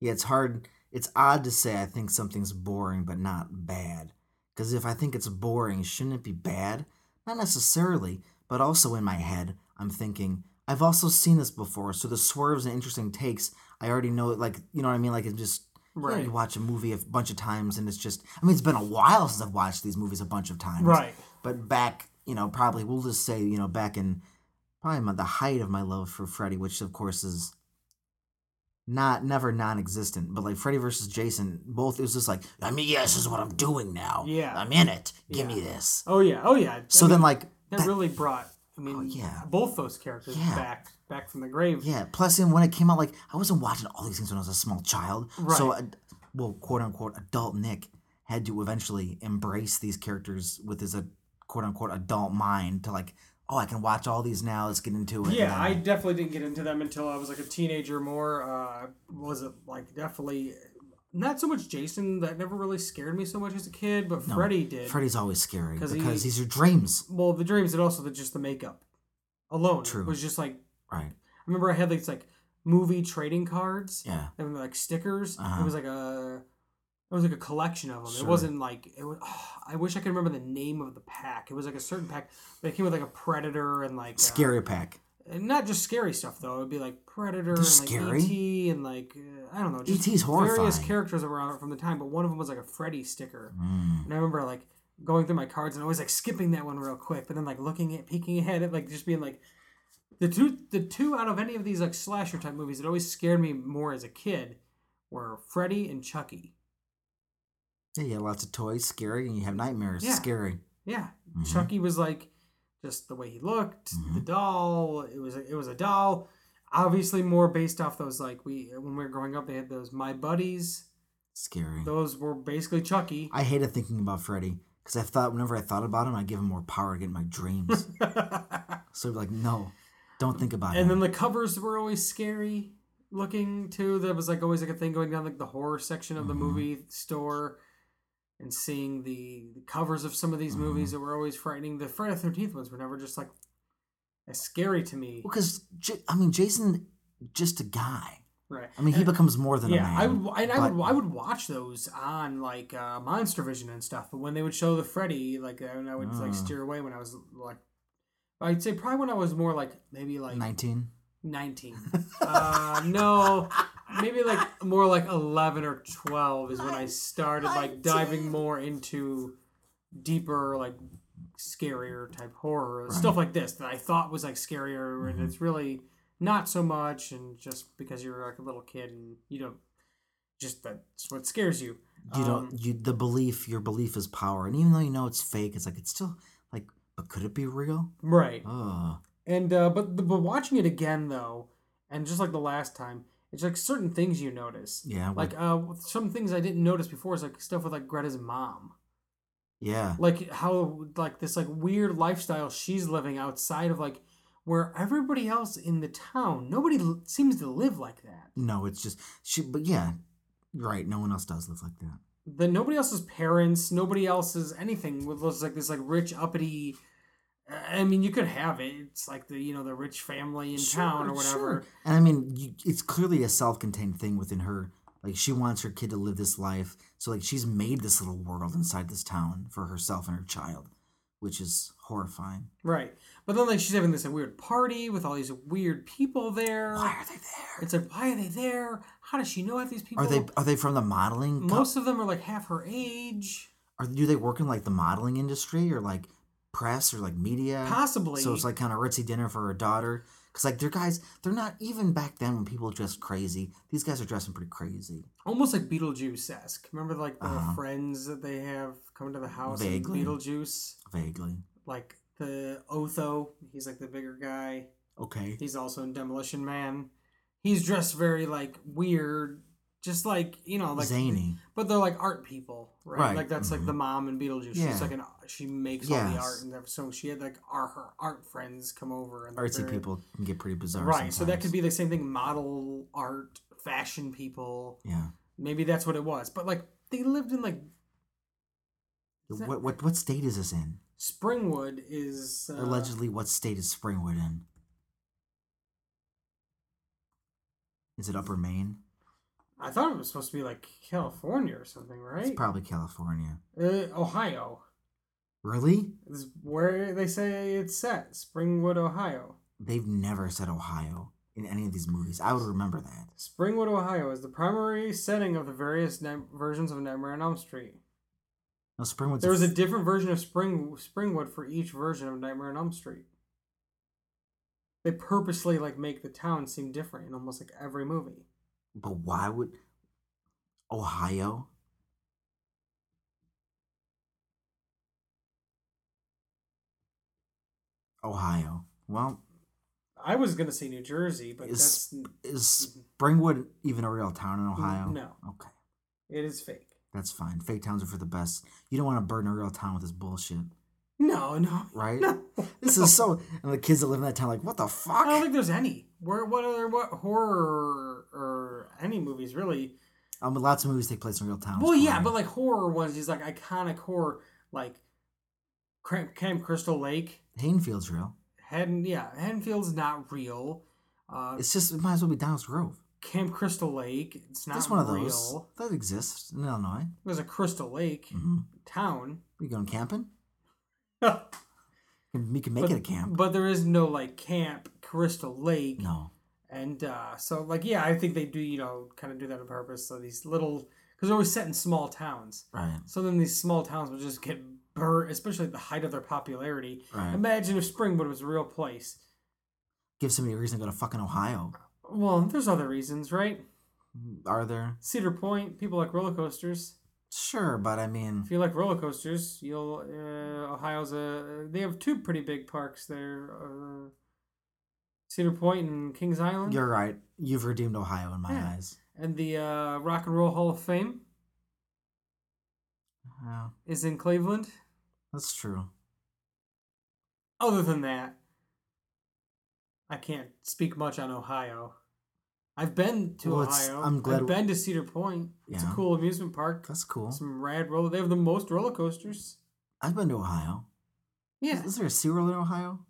Speaker 2: Yeah, it's hard. It's odd to say I think something's boring but not bad. Because if I think it's boring, shouldn't it be bad? Not necessarily, but also in my head, I'm thinking, I've also seen this before, so the swerves and interesting takes, I already know, like, you know what I mean? Like, it just, you, know,
Speaker 1: Right.
Speaker 2: you watch a movie a bunch of times and it's just, I mean, it's been a while since I've watched these movies a bunch of times.
Speaker 1: right.
Speaker 2: But back, you know, probably, we'll just say, you know, back in probably the height of my love for Freddy, which of course is not never non-existent, but like Freddy versus Jason, both it was just like, I mean, yeah, this is what I'm doing now.
Speaker 1: Yeah.
Speaker 2: I'm in it. Give me this.
Speaker 1: Oh yeah. Oh yeah.
Speaker 2: So
Speaker 1: I
Speaker 2: then,
Speaker 1: mean,
Speaker 2: like,
Speaker 1: that,
Speaker 2: that-
Speaker 1: really brought. I mean,
Speaker 2: Oh, yeah.
Speaker 1: both those characters
Speaker 2: Yeah.
Speaker 1: back back from the grave.
Speaker 2: yeah. Plus, then when it came out, like, I wasn't watching all these things when I was a small child. So,
Speaker 1: Right.
Speaker 2: uh, well, quote unquote, adult Nick had to eventually embrace these characters with his uh, quote unquote adult mind to like, oh, I can watch all these now. Let's get into it.
Speaker 1: Yeah, I definitely didn't get into them until I was like a teenager. More uh, was it like definitely not so much Jason that never really scared me so much as a kid, but
Speaker 2: No,
Speaker 1: Freddy did.
Speaker 2: Freddy's always scary because
Speaker 1: he-
Speaker 2: these are dreams.
Speaker 1: Well, the dreams and also the just the makeup alone
Speaker 2: True.
Speaker 1: It was just like
Speaker 2: Right.
Speaker 1: I remember I had these like movie trading cards
Speaker 2: Yeah.
Speaker 1: and like stickers.
Speaker 2: Uh-huh.
Speaker 1: It was like a it was like a collection of them.
Speaker 2: Sure.
Speaker 1: It wasn't like it was. I wish I could remember the name of the pack. It was like a certain pack, but it came with like a predator and like
Speaker 2: Scary pack.
Speaker 1: And not just scary stuff though. It would be like Predator
Speaker 2: They're
Speaker 1: and like
Speaker 2: scary?
Speaker 1: ET and like uh, I don't know, just
Speaker 2: ET's
Speaker 1: various
Speaker 2: horrifying.
Speaker 1: characters around from the time. But one of them was like a Freddy sticker,
Speaker 2: Mm.
Speaker 1: and I remember like going through my cards and always like skipping that one real quick, but then like looking at peeking ahead at like just being like the two the two out of any of these like slasher type movies that always scared me more as a kid were Freddy and Chucky.
Speaker 2: Yeah, you have lots of toys, scary, and you have nightmares,
Speaker 1: Yeah.
Speaker 2: scary.
Speaker 1: Yeah,
Speaker 2: Mhm.
Speaker 1: Chucky was like just the way he looked,
Speaker 2: Mm-hmm.
Speaker 1: the doll. It was a, it was a doll, obviously more based off those like we when we were growing up. They had those My Buddies.
Speaker 2: Scary.
Speaker 1: Those were basically Chucky.
Speaker 2: I hated thinking about Freddy because I thought whenever I thought about him, I'd give him more power to get in my dreams. <laughs> so like, no, don't think about it.
Speaker 1: and then the covers were always scary looking too. That was like always like a thing going down like the horror section of the
Speaker 2: Mhm.
Speaker 1: movie store. And seeing the, the covers of some of these
Speaker 2: Mm-hmm.
Speaker 1: movies that were always frightening. The Friday the Thirteenth ones were never just like as scary to me.
Speaker 2: because J- I mean, Jason, just a guy.
Speaker 1: Right.
Speaker 2: I mean, he becomes more than
Speaker 1: yeah,
Speaker 2: a man.
Speaker 1: I would, and I would, I would watch those on like uh, Monster Vision and stuff. But when they would show the Freddy, like, uh, and I would like
Speaker 2: Ah.
Speaker 1: steer away when I was like I'd say probably when I was more like maybe like
Speaker 2: 19.
Speaker 1: 19. <laughs> uh, no, maybe like more like 11 or 12 is when I started like diving more into deeper, like scarier type horror stuff like this that I thought was like scarier, and it's really not so much. And just because you're like a little kid and you don't, just that's what scares you.
Speaker 2: You
Speaker 1: Um,
Speaker 2: don't you the belief your belief is power. And even though you know it's fake, it's like it's still like but could it be real?
Speaker 1: right.
Speaker 2: Oh.
Speaker 1: And uh, but but watching it again though, and just like the last time, it's like certain things you notice.
Speaker 2: Yeah.
Speaker 1: Like uh, some things I didn't notice before is like stuff with like Greta's mom,
Speaker 2: yeah.
Speaker 1: like how like this like weird lifestyle she's living outside of like where everybody else in the town nobody l- seems to live like that.
Speaker 2: No, it's just she but yeah. Right, no one else does live like that.
Speaker 1: The nobody else's parents, nobody else's anything with looks like this like rich uppity. I mean, you could have it. It's like the you know the rich family in town or whatever.
Speaker 2: sure. And I mean, you, it's clearly a self-contained thing within her. Like she wants her kid to live this life, so like she's made this little world inside this town for herself and her child, which is horrifying.
Speaker 1: Right. But then like she's having this weird party with all these weird people there.
Speaker 2: Why are they there?
Speaker 1: It's like why are they there? How does she know half these people?
Speaker 2: Are they are they from the modeling? co-
Speaker 1: Most of them are like half her age.
Speaker 2: Are do they work in like the modeling industry or like press or like media?
Speaker 1: Possibly.
Speaker 2: So it's like kind of ritzy dinner for her daughter. Because like they're guys, they're not even back then when people dressed crazy. These guys are dressing pretty crazy.
Speaker 1: almost like Beetlejuice esque. Remember like the
Speaker 2: Uh-huh.
Speaker 1: friends that they have coming to the house
Speaker 2: Vaguely.
Speaker 1: Beetlejuice?
Speaker 2: Vaguely.
Speaker 1: Like the Otho, he's like the bigger guy.
Speaker 2: Okay.
Speaker 1: He's also in Demolition Man. He's dressed very like weird, just like you know, like
Speaker 2: Zany.
Speaker 1: But they're like art people, right?
Speaker 2: Right,
Speaker 1: Like that's like
Speaker 2: mhm.
Speaker 1: the mom in Beetlejuice.
Speaker 2: Yeah.
Speaker 1: She's like an she makes all the
Speaker 2: Yes.
Speaker 1: art and. So she had like our her art friends come over and they're
Speaker 2: Artsy people can get pretty bizarre.
Speaker 1: Right. So that could be the same thing. Model art, fashion people.
Speaker 2: Yeah.
Speaker 1: Maybe that's what it was. But like they lived in like Is that-
Speaker 2: What what what state is this in?
Speaker 1: Springwood is uh,
Speaker 2: Allegedly, what state is Springwood in? Is it Upper Maine?
Speaker 1: I thought it was supposed to be like California or something, right?
Speaker 2: It's probably California.
Speaker 1: uh, Ohio.
Speaker 2: Really?
Speaker 1: Is where they say it's set. Springwood, Ohio.
Speaker 2: They've never said Ohio in any of these movies. I would remember that.
Speaker 1: Springwood, Ohio is the primary setting of the various ni- versions of Nightmare on Elm Street.
Speaker 2: No, Springwood's
Speaker 1: There was a different version of Spring Springwood for each version of Nightmare on Elm Street. They purposely like make the town seem different in almost like every movie.
Speaker 2: But why would Ohio? Ohio. Well,
Speaker 1: I was gonna say New Jersey, but
Speaker 2: is
Speaker 1: that's
Speaker 2: is Springwood even a real town in Ohio?
Speaker 1: no.
Speaker 2: Okay,
Speaker 1: it is fake.
Speaker 2: that's fine. Fake towns are for the best. You don't want to burden a real town with this bullshit,
Speaker 1: No, no,
Speaker 2: right?
Speaker 1: no. <laughs>
Speaker 2: This is so. And the kids that live in that town, like, what the fuck?
Speaker 1: I don't think there's any. Where what other what horror or any movies really?
Speaker 2: Um, lots of movies take place in real towns.
Speaker 1: Well, yeah, but like horror ones, these like iconic horror, like Camp Crystal Lake.
Speaker 2: Hainfield's real.
Speaker 1: Haddon, yeah, Haddonfield's not real. Uh,
Speaker 2: It's just it might as well be Downers Grove.
Speaker 1: Camp Crystal Lake, it's not
Speaker 2: That's one of
Speaker 1: real.
Speaker 2: those that exists in Illinois.
Speaker 1: There's a Crystal Lake
Speaker 2: hmm
Speaker 1: town.
Speaker 2: We going camping? <laughs>
Speaker 1: but,
Speaker 2: We can make it a camp.
Speaker 1: but there is no like Camp Crystal Lake.
Speaker 2: no.
Speaker 1: And uh, so, like, yeah, I think they do, you know, kind of do that on purpose. So these little, because they're always set in small towns.
Speaker 2: Right.
Speaker 1: So then these small towns will just get especially at the height of their popularity.
Speaker 2: Right.
Speaker 1: Imagine if Springwood was a real place.
Speaker 2: Give somebody a reason to go to fucking Ohio.
Speaker 1: Well, there's other reasons, right?
Speaker 2: Are there?
Speaker 1: Cedar Point, people like roller coasters.
Speaker 2: Sure, but I mean,
Speaker 1: If you like roller coasters, you'll uh, Ohio's a they have two pretty big parks there, uh, Cedar Point and Kings Island,
Speaker 2: you're right. You've redeemed Ohio in my
Speaker 1: Yeah.
Speaker 2: eyes.
Speaker 1: and the uh, Rock and Roll Hall of Fame is in Cleveland.
Speaker 2: That's true.
Speaker 1: Other than that, I can't speak much on Ohio. I've been to
Speaker 2: Well,
Speaker 1: Ohio.
Speaker 2: I'm glad-
Speaker 1: I've been to Cedar Point. It's a cool amusement park.
Speaker 2: That's cool.
Speaker 1: Some rad roller. They have the most roller coasters.
Speaker 2: I've been to Ohio.
Speaker 1: Yeah.
Speaker 2: Is, is there a SeaWorld in Ohio?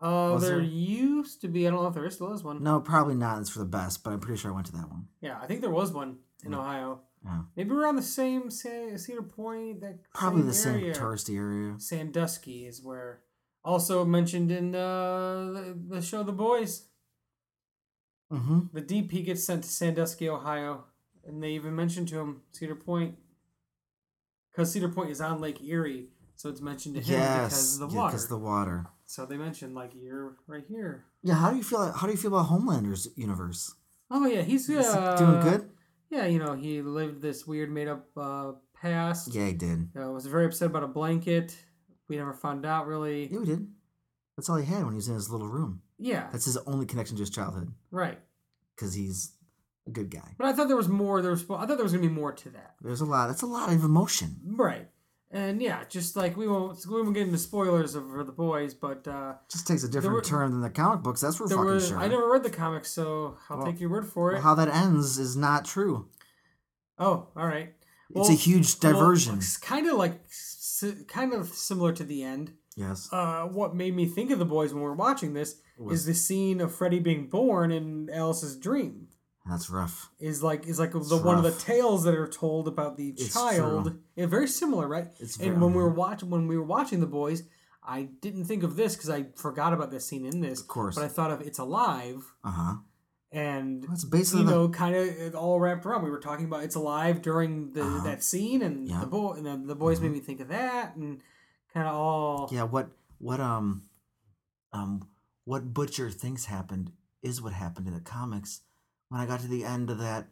Speaker 1: Uh,
Speaker 2: Was
Speaker 1: there,
Speaker 2: there?
Speaker 1: used to be. I don't know if there is still is one.
Speaker 2: No, probably not. It's for the best, but I'm pretty sure I went to that one.
Speaker 1: Yeah, I think there was one in
Speaker 2: Yeah.
Speaker 1: Ohio.
Speaker 2: Yeah.
Speaker 1: Maybe on the same Sa- Cedar Point. That
Speaker 2: Probably
Speaker 1: same
Speaker 2: the same
Speaker 1: area.
Speaker 2: touristy area.
Speaker 1: Sandusky is where Also mentioned in uh, the, the show The Boys.
Speaker 2: Mm-hmm.
Speaker 1: The Deep gets sent to Sandusky, Ohio, and they even mentioned to him Cedar Point, because Cedar Point is on Lake Erie, so it's mentioned to him
Speaker 2: Yes,
Speaker 1: because of the
Speaker 2: yeah,
Speaker 1: water.
Speaker 2: 'cause the water.
Speaker 1: So they mentioned like you're right here.
Speaker 2: Yeah, how do you feel? How do you feel about Homelander's universe?
Speaker 1: Oh yeah, he's uh,
Speaker 2: doing good?
Speaker 1: Yeah, you know he lived this weird made up uh, past.
Speaker 2: Yeah, he did.
Speaker 1: Uh, was very upset about a blanket. We never found out really.
Speaker 2: Yeah, we did. That's all he had when he was in his little room.
Speaker 1: Yeah,
Speaker 2: That's his only connection to his childhood
Speaker 1: right.
Speaker 2: because he's a good guy.
Speaker 1: But I thought there was more. There was. I thought there was gonna be more to that.
Speaker 2: There's a lot. That's a lot of emotion.
Speaker 1: Right. And yeah, just like we won't we won't get into spoilers of for the boys, but uh,
Speaker 2: Just takes a different
Speaker 1: were-
Speaker 2: turn than the comic books. That's for fucking
Speaker 1: were
Speaker 2: sure.
Speaker 1: I never read the comics, so I'll
Speaker 2: Well-
Speaker 1: take your word for it.
Speaker 2: Well, how that ends is not true.
Speaker 1: oh, all right.
Speaker 2: it's a huge diversion.
Speaker 1: it's kind of like kind of similar to the end.
Speaker 2: yes.
Speaker 1: Uh, what made me think of the boys when we were watching this
Speaker 2: Was-
Speaker 1: is the scene of Freddy being born in Alice's dream.
Speaker 2: That's rough.
Speaker 1: Is like is like the one of the tales that are told about the
Speaker 2: It's
Speaker 1: child. Yeah, very similar, right?
Speaker 2: It's
Speaker 1: and
Speaker 2: very-
Speaker 1: when we were watching when we were watching the boys, I didn't think of this because I forgot about this scene in this.
Speaker 2: Of course.
Speaker 1: but I thought of it's alive
Speaker 2: Uh huh.
Speaker 1: and
Speaker 2: That's basically
Speaker 1: you
Speaker 2: the-
Speaker 1: kind of all wrapped around. We were talking about it's alive during the
Speaker 2: Uh-huh.
Speaker 1: that scene, and
Speaker 2: Yeah.
Speaker 1: the boy and the, the boys made me think of that, and kind of all
Speaker 2: Yeah. What? What? Um. Um. What Butcher thinks happened is what happened in the comics. When I got to the end of that,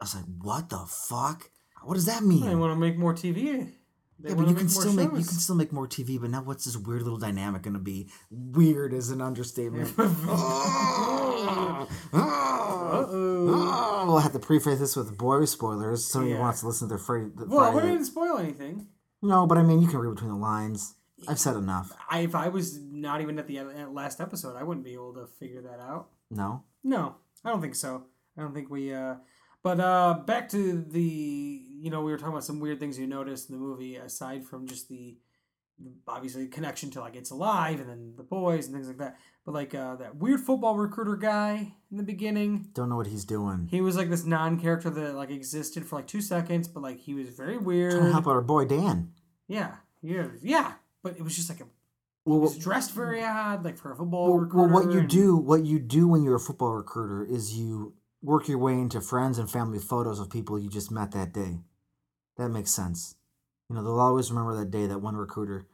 Speaker 2: I was like, "What the fuck? What does that mean?"
Speaker 1: They want to make more TV. They
Speaker 2: yeah, but you can still make you can still make more TV. But now, what's this weird little dynamic going to be? Weird is an understatement. <laughs> <laughs> oh,
Speaker 1: Uh-oh.
Speaker 2: we'll have to preface this with boy spoilers. Somebody
Speaker 1: Yeah.
Speaker 2: wants to listen to their Friday.
Speaker 1: Well, we didn't spoil anything.
Speaker 2: No, but I mean, you can read between the lines. I've said enough.
Speaker 1: I, if I was not even at the last episode, I wouldn't be able to figure that out.
Speaker 2: No.
Speaker 1: No, I don't think so. I don't think we. uh But uh back to the, you know, we were talking about some weird things you noticed in the movie aside from just the obviously connection to like it's alive and then the boys and things like that. But like uh that weird football recruiter guy in the beginning.
Speaker 2: Don't know what he's doing.
Speaker 1: He was like this non-character that like existed for like two seconds, but like he was very weird.
Speaker 2: Trying to help out our boy Dan.
Speaker 1: Yeah, yeah, yeah. But it was just like a,
Speaker 2: Well, what,
Speaker 1: dressed very odd, like for a football
Speaker 2: well,
Speaker 1: recruiter.
Speaker 2: well, what you
Speaker 1: and-
Speaker 2: do, what you do when you're a football recruiter is you work your way into friends and family photos of people you just met that day. That makes sense. You know, they'll always remember that day, that one recruiter.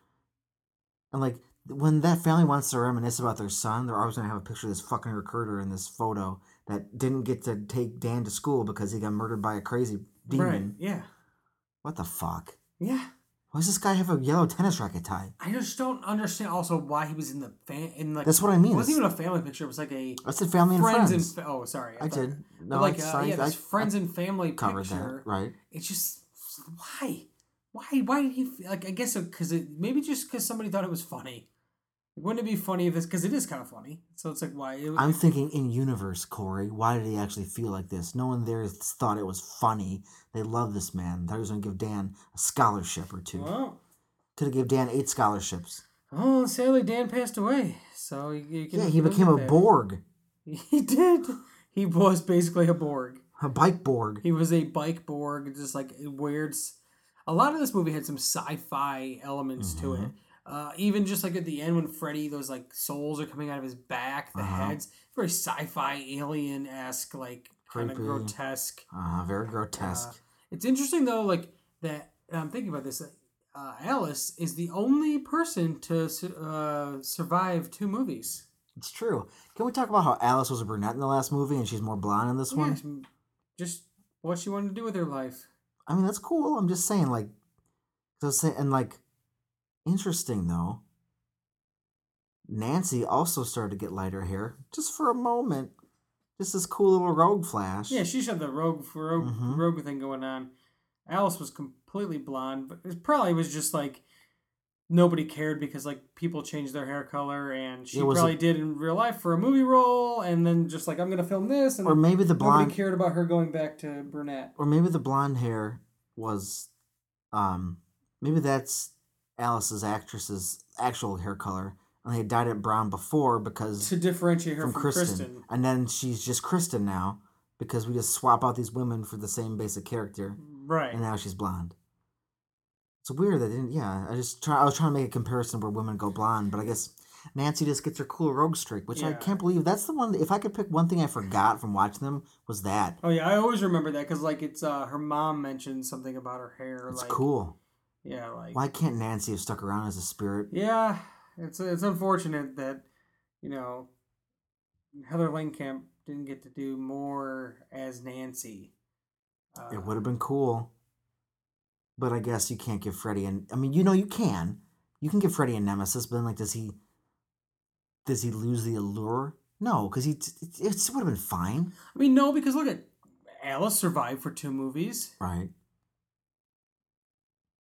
Speaker 2: And like when that family wants to reminisce about their son, they're always gonna have a picture of this fucking recruiter in this photo that didn't get to take Dan to school because he got murdered by a crazy demon.
Speaker 1: Right? Yeah,
Speaker 2: What the fuck?
Speaker 1: yeah.
Speaker 2: Why does this guy have a yellow tennis racket tie?
Speaker 1: I just don't understand. Also, why he was in the fan in like
Speaker 2: That's what I mean.
Speaker 1: It wasn't even a family picture. It was like a
Speaker 2: I said family and
Speaker 1: friends,
Speaker 2: friends.
Speaker 1: and fa- oh, sorry,
Speaker 2: I
Speaker 1: thought-
Speaker 2: did. No,
Speaker 1: like
Speaker 2: I,
Speaker 1: uh,
Speaker 2: I,
Speaker 1: yeah,
Speaker 2: I,
Speaker 1: friends
Speaker 2: I
Speaker 1: and family
Speaker 2: covered
Speaker 1: picture.
Speaker 2: that, right?
Speaker 1: It's just why, why, why did he like? I guess because it maybe just because somebody thought it was funny. Wouldn't it be funny if this? Because it is kind of funny. So it's like why? It,
Speaker 2: I'm thinking in universe, Corey. Why did he actually feel like this? No one there thought it was funny. They love this man. Thought he was gonna give Dan a scholarship or two.
Speaker 1: well,
Speaker 2: Could have gave Dan eight scholarships.
Speaker 1: oh, sadly Dan passed away. So you, you can
Speaker 2: Yeah, he became a
Speaker 1: that.
Speaker 2: Borg, <laughs>
Speaker 1: He did. He was basically a Borg.
Speaker 2: a bike Borg.
Speaker 1: He was a bike Borg, just like weird. A lot of this movie had some sci-fi elements to
Speaker 2: Mm-hmm.
Speaker 1: it. Uh, even just like at the end when Freddy, those like souls are coming out of his back, the
Speaker 2: Uh-huh.
Speaker 1: heads, very sci-fi alien esque, like kind of grotesque.
Speaker 2: Uh, very grotesque.
Speaker 1: It's interesting though, like that. I'm thinking about this. Uh, Alice is the only person to uh, survive two movies.
Speaker 2: it's true. Can we talk about how Alice was a brunette in the last movie and she's more blonde in this one?
Speaker 1: Just what she wanted to do with her life.
Speaker 2: I mean, that's cool. I'm just saying, like, so say, and like, interesting though. Nancy also started to get lighter hair just for a moment. Just this cool little rogue flash.
Speaker 1: Yeah, she had the rogue rogue,
Speaker 2: Mhm.
Speaker 1: rogue thing going on. Alice was completely blonde, but it probably was just like nobody cared because like people changed their hair color, and she
Speaker 2: was a-
Speaker 1: probably did in real life for a movie role, and then just like I'm gonna film this, and
Speaker 2: Or maybe the
Speaker 1: nobody
Speaker 2: blonde,
Speaker 1: cared about her going back to brunette.
Speaker 2: or maybe the blonde hair was, um, maybe that's Alice's actress's actual hair color, and they had dyed it brown before because
Speaker 1: To differentiate her
Speaker 2: from,
Speaker 1: from,
Speaker 2: Kristen.
Speaker 1: Kristen.
Speaker 2: and then she's just Kristen now because we just swap out these women for the same basic character.
Speaker 1: Right.
Speaker 2: and now she's blonde. It's weird that they didn't. Yeah, I just try. I was trying to make a comparison where women go blonde, but I guess Nancy just gets her cool rogue streak, which I can't believe. That's the one. If I could pick one thing I forgot from watching them, was that.
Speaker 1: Oh yeah, I always remember that because like it's uh her mom mentioned something about her hair.
Speaker 2: It's
Speaker 1: like,
Speaker 2: cool.
Speaker 1: Yeah, like
Speaker 2: Why can't Nancy have stuck around as a spirit?
Speaker 1: yeah, it's it's unfortunate that you know Heather Langenkamp didn't get to do more as Nancy. Uh,
Speaker 2: It would have been cool. But I guess you can't give Freddy and I mean, you know, you can. You can give Freddy a nemesis, but then like, does he? Does he lose the allure? No, because he it, it would have been fine,
Speaker 1: I mean, no, because look at Alice survived for two movies.
Speaker 2: right?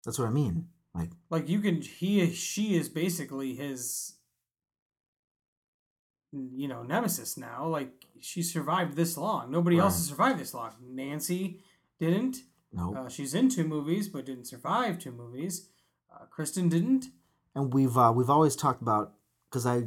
Speaker 2: That's what I mean. Like,
Speaker 1: Like you can, he she is basically his, you know, nemesis now. Like she survived this long. Nobody else has survived this long. Nancy didn't.
Speaker 2: no.
Speaker 1: Uh, she's in two movies, but didn't survive two movies. Uh, Kristen didn't.
Speaker 2: and we've uh, we've always talked about because I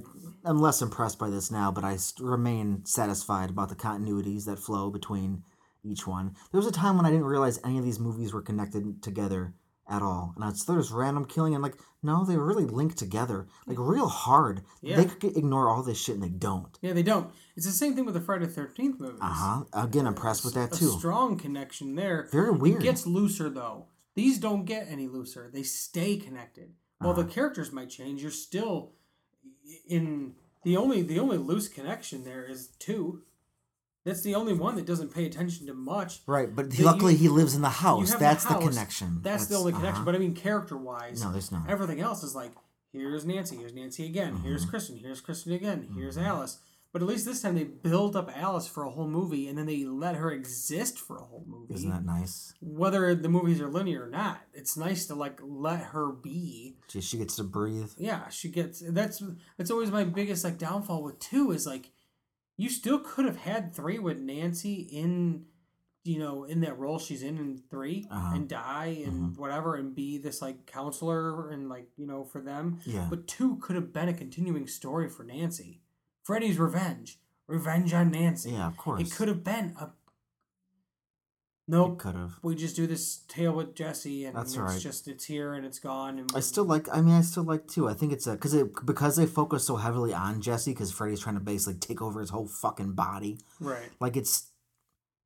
Speaker 2: am less impressed by this now, but I remain satisfied about the continuities that flow between each one. There was a time when I didn't realize any of these movies were connected together at all, and it's there's random killing and like no, they were really linked together, like real hard.
Speaker 1: Yeah.
Speaker 2: They could ignore all this shit and they don't.
Speaker 1: Yeah, they don't. It's the same thing with the Friday the Thirteenth movies.
Speaker 2: Uh huh. Again, impressed with that
Speaker 1: A
Speaker 2: too.
Speaker 1: strong connection there.
Speaker 2: Very weird.
Speaker 1: It gets looser though. These don't get any looser. They stay connected. While
Speaker 2: Uh-huh.
Speaker 1: the characters might change, you're still in the only the only loose connection there is two. That's the only one that doesn't pay attention to much.
Speaker 2: Right, but luckily
Speaker 1: you-
Speaker 2: he lives in the house. That's the,
Speaker 1: house,
Speaker 2: connection.
Speaker 1: That's, the only connection.
Speaker 2: uh-huh.
Speaker 1: But I mean, character wise,
Speaker 2: No, there's not.
Speaker 1: Everything else is like here's Nancy, here's Nancy again, here's
Speaker 2: Mm-hmm.
Speaker 1: Kristen, here's Kristen again, here's Alice. But at least this time they build up Alice for a whole movie, and then they let her exist for a whole movie.
Speaker 2: Isn't that nice?
Speaker 1: Whether the movies are linear or not, it's nice to like let her be.
Speaker 2: She, she gets to breathe.
Speaker 1: Yeah, she gets. That's that's always my biggest like downfall with two is like, you still could have had three with Nancy in, you know, in that role she's in in 3
Speaker 2: Uh-huh.
Speaker 1: and die and whatever and be this like counselor and like you know for them.
Speaker 2: Yeah.
Speaker 1: But two could have been a continuing story for Nancy. Freddy's revenge, revenge on Nancy.
Speaker 2: Yeah, of course.
Speaker 1: It could have been a. Nope.
Speaker 2: could have.
Speaker 1: We just do this tale with Jesse, and
Speaker 2: That's
Speaker 1: it's
Speaker 2: right.
Speaker 1: just it's here and it's gone. And
Speaker 2: I still like. I mean, I still like too. I think it's a because it because they focus so heavily on Jesse because Freddy's trying to basically take over his whole fucking body.
Speaker 1: right.
Speaker 2: Like it's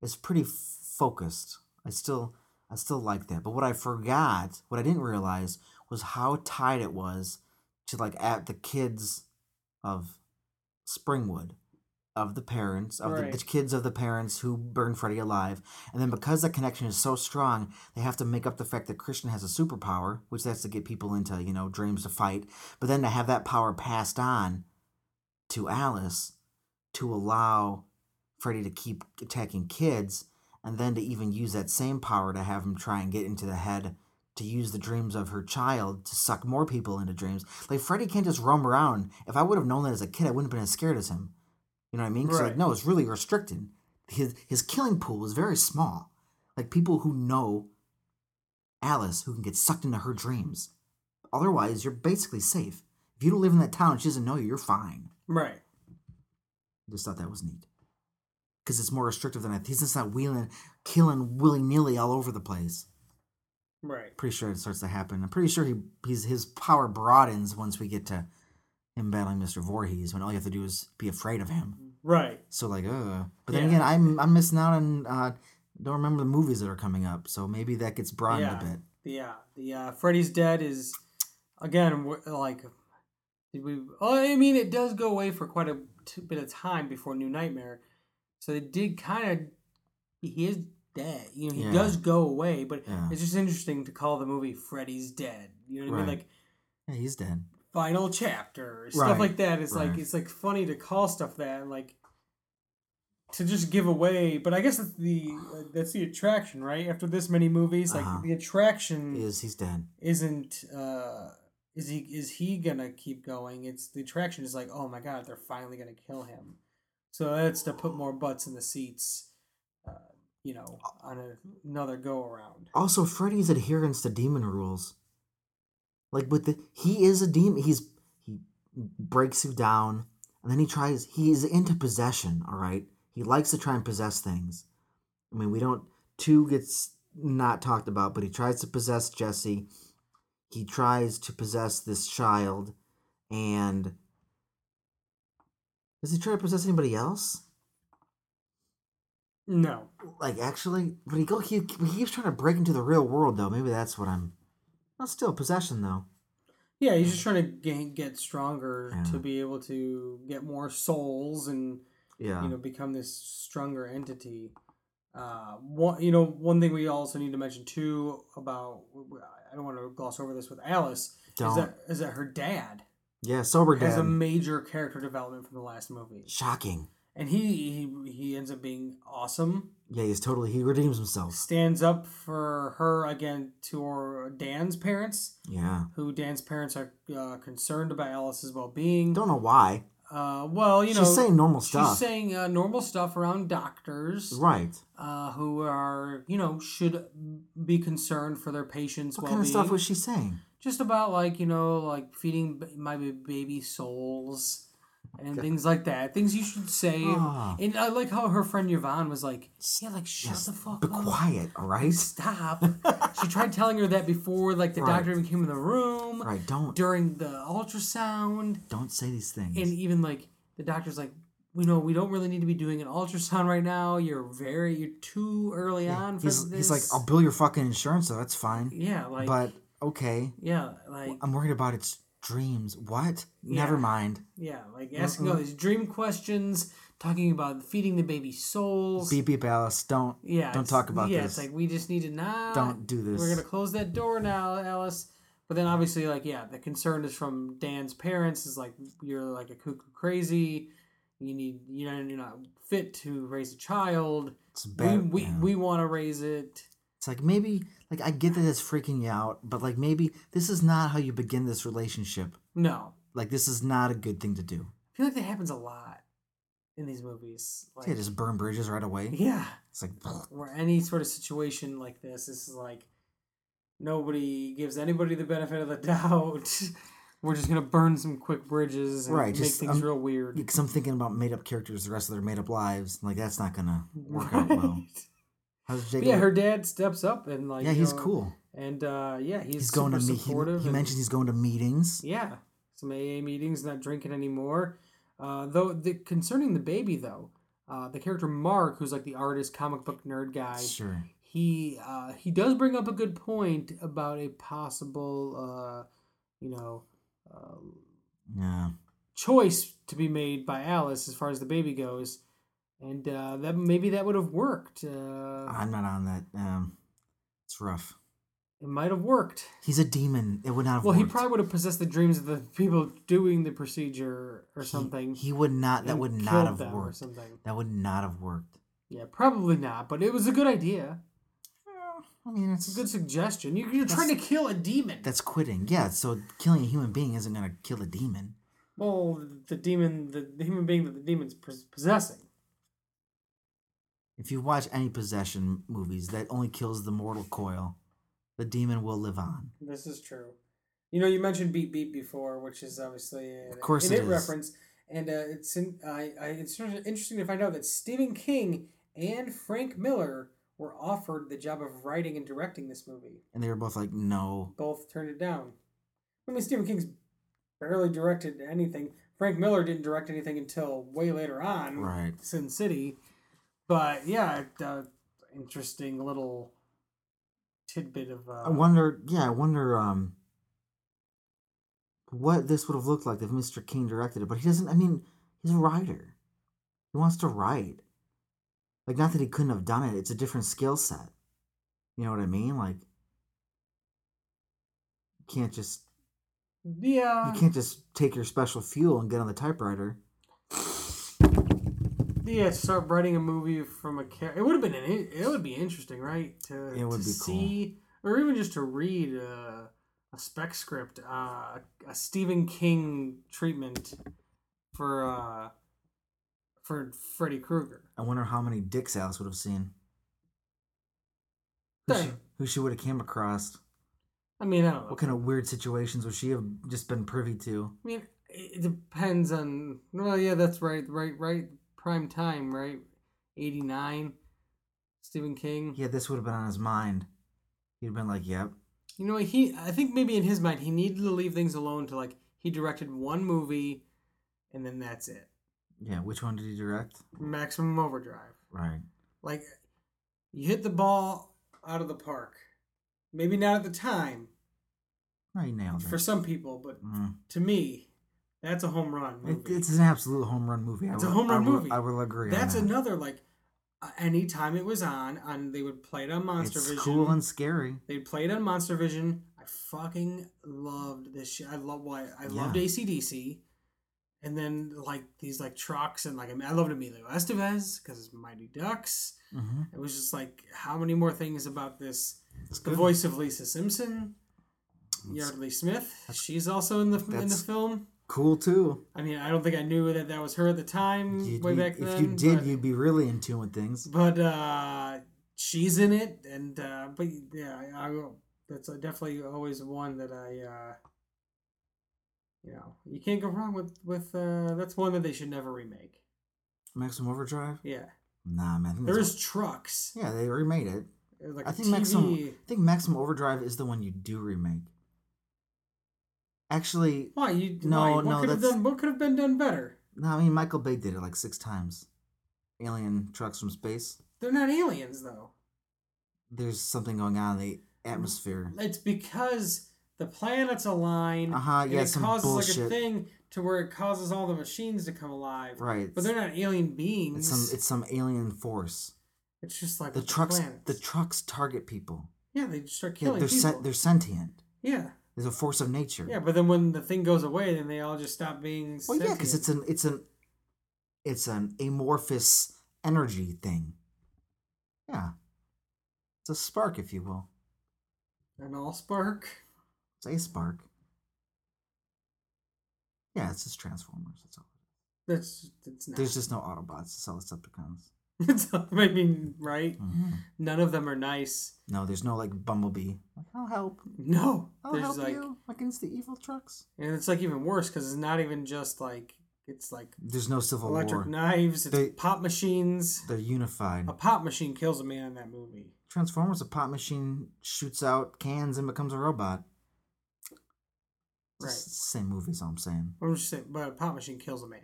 Speaker 2: it's pretty f- focused. I still I still like that. But what I forgot, what I didn't realize, was how tied it was to like at the kids of Springwood, of the parents of the,
Speaker 1: Right.
Speaker 2: the kids of the parents who burn Freddy alive, and then because that connection is so strong, they have to make up the fact that Kristen has a superpower, which that's to get people into you know dreams to fight, but then to have that power passed on to Alice to allow Freddy to keep attacking kids, and then to even use that same power to have him try and get into the head to use the dreams of her child to suck more people into dreams. Like Freddy can't just roam around. If I would have known that as a kid, I wouldn't have been as scared as him. You know what I mean? 'Cause, like, no, it's really restricted. His his killing pool is very small. Like people who know Alice who can get sucked into her dreams. Otherwise, you're basically safe. If you don't live in that town, she doesn't know you, you're fine.
Speaker 1: Right.
Speaker 2: I just thought that was neat. Because it's more restrictive than that. He's just not wheeling, killing willy nilly all over the place.
Speaker 1: Right.
Speaker 2: Pretty sure it starts to happen. I'm pretty sure he he's, his power broadens once we get to him battling Mr. Voorhees when all you have to do is be afraid of him.
Speaker 1: Right.
Speaker 2: So, like, uh. But then
Speaker 1: Yeah.
Speaker 2: again, I'm, I'm missing out on, uh, don't remember the movies that are coming up. So maybe that gets broadened
Speaker 1: Yeah.
Speaker 2: a bit.
Speaker 1: Yeah. The uh, Freddy's Dead is again like we? Oh, I mean, it does go away for quite a t- bit of time before New Nightmare, so it did kind of. He is dead. You know, he
Speaker 2: Yeah.
Speaker 1: does go away, but
Speaker 2: Yeah.
Speaker 1: it's just interesting to call the movie Freddy's Dead. You know what I mean? Like
Speaker 2: Yeah, he's dead.
Speaker 1: Final chapter stuff
Speaker 2: Right,
Speaker 1: like that. It's like it's like funny to call stuff that and like to just give away. But I guess that's the that's the attraction, right? After this many movies, like
Speaker 2: Uh-huh.
Speaker 1: the attraction
Speaker 2: Is he's dead.
Speaker 1: isn't uh is he is he gonna keep going? It's the attraction is like, oh my god, they're finally gonna kill him. So that's to put more butts in the seats, uh, you know, on a, another go around.
Speaker 2: Also, Freddy's adherence to demon rules. Like with the he is a demon. He's he breaks you down, and then he tries. he's into possession. All right, he likes to try and possess things. I mean, we don't. Two gets not talked about, but he tries to possess Jesse. he tries to possess this child, and does he try to possess anybody else?
Speaker 1: No.
Speaker 2: Like actually, but he go he, he keeps trying to break into the real world though. Maybe that's what I'm. Well, still possession though.
Speaker 1: Yeah, he's just trying to gain, get stronger
Speaker 2: Yeah.
Speaker 1: to be able to get more souls and
Speaker 2: Yeah.
Speaker 1: you know become this stronger entity. Uh, one, you know, one thing we also need to mention too about I don't want to gloss over this with Alice is
Speaker 2: Don't.
Speaker 1: that is that her dad
Speaker 2: yeah. Sober
Speaker 1: has a major character development from the last movie,
Speaker 2: Shocking.
Speaker 1: and he he, he ends up being awesome.
Speaker 2: Yeah, he's totally he redeems himself.
Speaker 1: Stands up for her again to her Dan's parents,
Speaker 2: Yeah.
Speaker 1: who Dan's parents are uh, concerned about Alice's well being.
Speaker 2: Don't know why.
Speaker 1: Uh, well, you know,
Speaker 2: She's saying normal stuff.
Speaker 1: she's saying uh, normal stuff around doctors,
Speaker 2: right.
Speaker 1: uh, who are you know should be concerned for their patients'
Speaker 2: What
Speaker 1: well-being.
Speaker 2: kind of stuff was she saying?
Speaker 1: Just about like you know like feeding b- my baby souls and things like that. Things you should say.
Speaker 2: Ah.
Speaker 1: And I like how her friend Yvonne was like, "Yeah, like shut
Speaker 2: Yes,
Speaker 1: the fuck
Speaker 2: Be
Speaker 1: up."
Speaker 2: quiet, all right?
Speaker 1: Stop. <laughs> she tried telling her that before, like the
Speaker 2: Right.
Speaker 1: doctor even came in the room
Speaker 2: Right. Don't
Speaker 1: during the ultrasound.
Speaker 2: don't say these things.
Speaker 1: and even like the doctor's like we know we don't really need to be doing an ultrasound right now you're very you're too early on for
Speaker 2: he's,
Speaker 1: this
Speaker 2: he's like, I'll bill your fucking insurance, so that's fine.
Speaker 1: yeah like
Speaker 2: but okay,
Speaker 1: yeah like
Speaker 2: I'm worried about its dreams. What? Never mind.
Speaker 1: yeah like asking all these dream questions talking about feeding the baby souls
Speaker 2: Beep beep, Alice. Don't.
Speaker 1: yeah
Speaker 2: Don't talk about
Speaker 1: yeah
Speaker 2: this.
Speaker 1: Yeah, it's like we just need to not
Speaker 2: Don't do this.
Speaker 1: we're gonna close that door now alice but then obviously like yeah the concern is from dan's parents is like you're like a cuckoo crazy you need you know you're not fit to raise a child
Speaker 2: It's
Speaker 1: we
Speaker 2: bad.
Speaker 1: we,
Speaker 2: yeah.
Speaker 1: we want to raise it
Speaker 2: It's like maybe, like I get that it's freaking you out, but like maybe this is not how you begin this relationship.
Speaker 1: no
Speaker 2: Like this is not a good thing to do.
Speaker 1: i feel like that happens a lot in these movies like
Speaker 2: Yeah, just burn bridges right away.
Speaker 1: yeah
Speaker 2: It's like, <laughs>
Speaker 1: where any sort of situation like this this is like nobody gives anybody the benefit of the <laughs> doubt we're just gonna burn some quick bridges and
Speaker 2: Right,
Speaker 1: make
Speaker 2: just,
Speaker 1: things
Speaker 2: um,
Speaker 1: real weird
Speaker 2: because I'm thinking about made up characters the rest of their made up lives. Like that's not gonna work out <laughs> well.
Speaker 1: Yeah, her dad steps up and like
Speaker 2: yeah,
Speaker 1: you
Speaker 2: he's
Speaker 1: know,
Speaker 2: cool.
Speaker 1: and uh, yeah, he's,
Speaker 2: He's going to meet. He,
Speaker 1: supportive.
Speaker 2: he
Speaker 1: and-
Speaker 2: mentions he's going to meetings.
Speaker 1: yeah, some AA meetings, not drinking anymore. Uh, though the concerning the baby though, uh, the character Mark, who's like the artist, comic book nerd guy,
Speaker 2: Sure.
Speaker 1: he uh, he does bring up a good point about a possible, uh, you know, uh,
Speaker 2: Yeah.
Speaker 1: choice to be made by Alice as far as the baby goes, and uh, that maybe that would have worked. Uh,
Speaker 2: I'm not on that. Um, it's rough.
Speaker 1: it might have worked.
Speaker 2: He's a demon. It would not have
Speaker 1: Well, he probably would have possessed the dreams of the people doing the procedure or
Speaker 2: He-
Speaker 1: something.
Speaker 2: He, would not. That would not have worked. That would not have worked.
Speaker 1: Yeah, probably not, but it was a good idea.
Speaker 2: I mean, it's
Speaker 1: It's a good suggestion. You, you're trying to kill a demon.
Speaker 2: That's quitting. Yeah. So killing a human being isn't gonna kill a demon.
Speaker 1: well, the demon, the, the human being that the demon's possessing.
Speaker 2: If you watch any possession movies, that only kills the mortal coil. The demon will live on.
Speaker 1: This is true. You know, you mentioned Beat Beat before, which is obviously an,
Speaker 2: Of course
Speaker 1: an
Speaker 2: it
Speaker 1: reference, and uh, it's in, I, I it's interesting to find out that Stephen King and Frank Miller were offered the job of writing and directing this movie.
Speaker 2: And they were both like, no.
Speaker 1: both turned it down. I mean, Stephen King's barely directed anything. Frank Miller didn't direct anything until way later on,
Speaker 2: Right.
Speaker 1: Sin City. But yeah, uh, interesting little tidbit of. Uh,
Speaker 2: I wonder. Yeah, I wonder. Um, what this would have looked like if Mr. King directed it, but he doesn't. I mean, he's a writer. He wants to write. Like, not that he couldn't have done it. It's a different skill set. You know what I mean? Like, you can't just
Speaker 1: yeah,
Speaker 2: you can't just take your special fuel and get on the typewriter.
Speaker 1: Yeah. Start writing a movie from a character. It would have been an, it would be interesting, right? To
Speaker 2: It would
Speaker 1: to
Speaker 2: be cool.
Speaker 1: see, or even just to read uh, a spec script, uh, a Stephen King treatment for uh, for Freddy Krueger.
Speaker 2: I wonder how many dicks Alice would have seen. Who she, who she would have came across.
Speaker 1: I mean, I don't know.
Speaker 2: What kind of weird situations would she have just been privy to?
Speaker 1: I mean, it depends on. Well, yeah, that's right, right, right. Prime time, right? Eighty nine. Stephen King.
Speaker 2: Yeah, this would have been on his mind. He'd been like, "Yep,
Speaker 1: You know, he. I think maybe in his mind he needed to leave things alone to like he directed one movie, and then that's it.
Speaker 2: Yeah, which one did he direct?
Speaker 1: Maximum Overdrive.
Speaker 2: Right.
Speaker 1: Like, you hit the ball out of the park. Maybe not at the time
Speaker 2: Right, now.
Speaker 1: for some people, but
Speaker 2: Mm.
Speaker 1: to me, that's a home run
Speaker 2: It,
Speaker 1: movie.
Speaker 2: it's an absolute home run movie.
Speaker 1: It's
Speaker 2: I
Speaker 1: a
Speaker 2: will-
Speaker 1: home run
Speaker 2: I will,
Speaker 1: movie.
Speaker 2: I will agree.
Speaker 1: that's
Speaker 2: that.
Speaker 1: another like. Anytime it was on, on they would play it on Monster
Speaker 2: It's
Speaker 1: Vision.
Speaker 2: cool and scary.
Speaker 1: They played on Monster Vision. I fucking loved this shit. I love why I loved
Speaker 2: Yeah.
Speaker 1: ACDC. And then like these like trucks and like I, mean, I loved Emilio Estevez because Mighty Ducks.
Speaker 2: hmm
Speaker 1: It was just like how many more things about this?
Speaker 2: It's
Speaker 1: The
Speaker 2: good.
Speaker 1: voice of Lisa Simpson, Yeardley Smith. She's also in the in the film.
Speaker 2: Cool too.
Speaker 1: I mean, I don't think I knew that that was her at the time,
Speaker 2: You'd
Speaker 1: way
Speaker 2: be-
Speaker 1: back then.
Speaker 2: if you did,
Speaker 1: but-
Speaker 2: you'd be really in tune with things.
Speaker 1: but uh she's in it and uh but yeah i, I will- that's definitely always one that i uh you know you can't go wrong with with uh that's one that they should never remake
Speaker 2: Maximum Overdrive?
Speaker 1: yeah
Speaker 2: Nah, man.
Speaker 1: There's
Speaker 2: that's-
Speaker 1: trucks
Speaker 2: yeah, they remade it.
Speaker 1: like
Speaker 2: I think
Speaker 1: TV.
Speaker 2: Maximum. I think Maximum Overdrive is the one you do remake. Actually,
Speaker 1: why you
Speaker 2: No,
Speaker 1: why? what
Speaker 2: no,
Speaker 1: could have
Speaker 2: that's-
Speaker 1: done what could have been done better
Speaker 2: no. I mean, Michael Bay did it like six times. Alien trucks from space.
Speaker 1: they're not aliens though
Speaker 2: There's something going on in the atmosphere.
Speaker 1: it's because the planets align
Speaker 2: Uh-huh,
Speaker 1: and
Speaker 2: yeah,
Speaker 1: it
Speaker 2: some
Speaker 1: causes like a
Speaker 2: bullshit.
Speaker 1: thing to where it causes all the machines to come alive
Speaker 2: Right.
Speaker 1: but they're not alien beings
Speaker 2: It's some. It's some alien force.
Speaker 1: It's just like
Speaker 2: The trucks.
Speaker 1: planets.
Speaker 2: The trucks target people.
Speaker 1: yeah, they start
Speaker 2: Yeah, they're
Speaker 1: people.
Speaker 2: sen- they're sentient.
Speaker 1: yeah,
Speaker 2: There's a force of nature.
Speaker 1: yeah, but then when the thing goes away, then they all just stop being.
Speaker 2: Well, yeah, because it's an it's an it's an amorphous energy thing. Yeah, it's a spark, if you will.
Speaker 1: an all spark.
Speaker 2: It's a spark. Yeah, it's just Transformers. That's all.
Speaker 1: That's it's not.
Speaker 2: There's just no Autobots. It's all Decepticons. <laughs>
Speaker 1: it's not- I mean, right?
Speaker 2: Mhm.
Speaker 1: None of them are nice.
Speaker 2: No, there's no like Bumblebee. Like, I'll help.
Speaker 1: No,
Speaker 2: I'll
Speaker 1: there's
Speaker 2: help
Speaker 1: like,
Speaker 2: you against the evil trucks.
Speaker 1: and it's like even worse because it's not even just like it's like
Speaker 2: There's no civil war.
Speaker 1: electric
Speaker 2: war.
Speaker 1: knives. It's
Speaker 2: They-
Speaker 1: pop machines.
Speaker 2: They're unified.
Speaker 1: A pop machine kills a man in that movie.
Speaker 2: Transformers, a pop machine shoots out cans and becomes a robot.
Speaker 1: Right.
Speaker 2: Same movies, all I'm saying.
Speaker 1: I'm just saying, but a pop machine kills a man.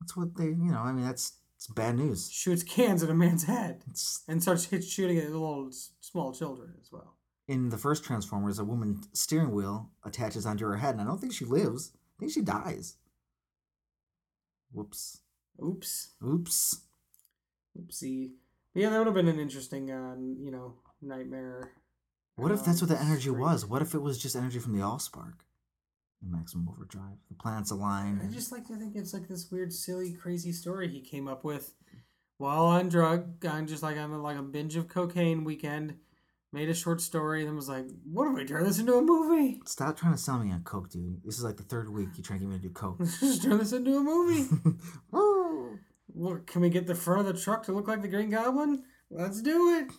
Speaker 2: That's what they, you know, I mean, that's it's bad news.
Speaker 1: Shoots cans at a man's head
Speaker 2: It's
Speaker 1: and starts hit shooting at little s- small children as well.
Speaker 2: in the first Transformers, a woman steering wheel attaches onto her head, and I don't think she lives. I think she dies. Whoops.
Speaker 1: Oops.
Speaker 2: Oops.
Speaker 1: Oopsie. But yeah, that would have been an interesting, uh, you know, nightmare.
Speaker 2: What if that's what the
Speaker 1: um,
Speaker 2: energy
Speaker 1: streak.
Speaker 2: was? What if it was just energy from the Allspark? Maximum Overdrive. The planets aligned.
Speaker 1: I just like to think it's like this weird, silly, crazy story he came up with while on drug, on just like on a, like a binge of cocaine weekend. Made a short story, and then was like, "What if we turn this into a movie?
Speaker 2: Stop trying to sell me on Coke, dude. This is like the third week you're trying to get me to do Coke. <laughs>
Speaker 1: Just turn this into a movie. <laughs> Look, can we get the front of the truck to look like the Green Goblin? Let's do it.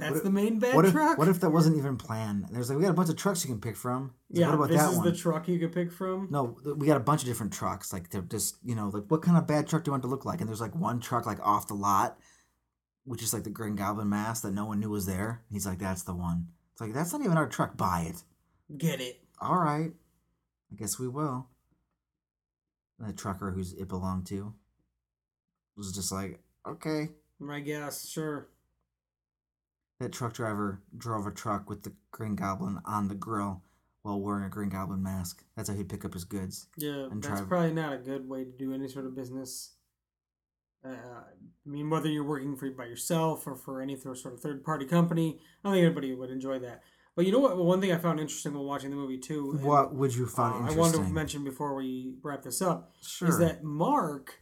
Speaker 1: That's
Speaker 2: if-
Speaker 1: the main bad
Speaker 2: what if,
Speaker 1: truck.
Speaker 2: What if that wasn't even planned? There's like we got a bunch of trucks you can pick from. It's like,
Speaker 1: yeah,
Speaker 2: what about
Speaker 1: this
Speaker 2: that
Speaker 1: is
Speaker 2: one?
Speaker 1: the truck you could pick from.
Speaker 2: no, we got a bunch of different trucks. Like they're just you know like what kind of bad truck do you want it to look like? And there's like one truck like off the lot, which is like the Green Goblin mask that no one knew was there. He's like, that's the one. It's like that's not even our truck. Buy it.
Speaker 1: Get it.
Speaker 2: All right, I guess we will. And the trucker who's it belonged to was just like, okay.
Speaker 1: I guess, sure.
Speaker 2: That truck driver drove a truck with the Green Goblin on the grill while wearing a Green Goblin mask. That's how he'd pick up his goods.
Speaker 1: Yeah,
Speaker 2: And
Speaker 1: that's
Speaker 2: try-
Speaker 1: probably not a good way to do any sort of business. Uh, I mean, whether you're working for by yourself or for any sort of third party company, I don't think anybody would enjoy that. But you know what? One thing I found interesting while watching the movie too. and,
Speaker 2: What would you
Speaker 1: uh,
Speaker 2: find
Speaker 1: I
Speaker 2: interesting?
Speaker 1: wanted to mention before we wrap this up
Speaker 2: sure.
Speaker 1: is that Mark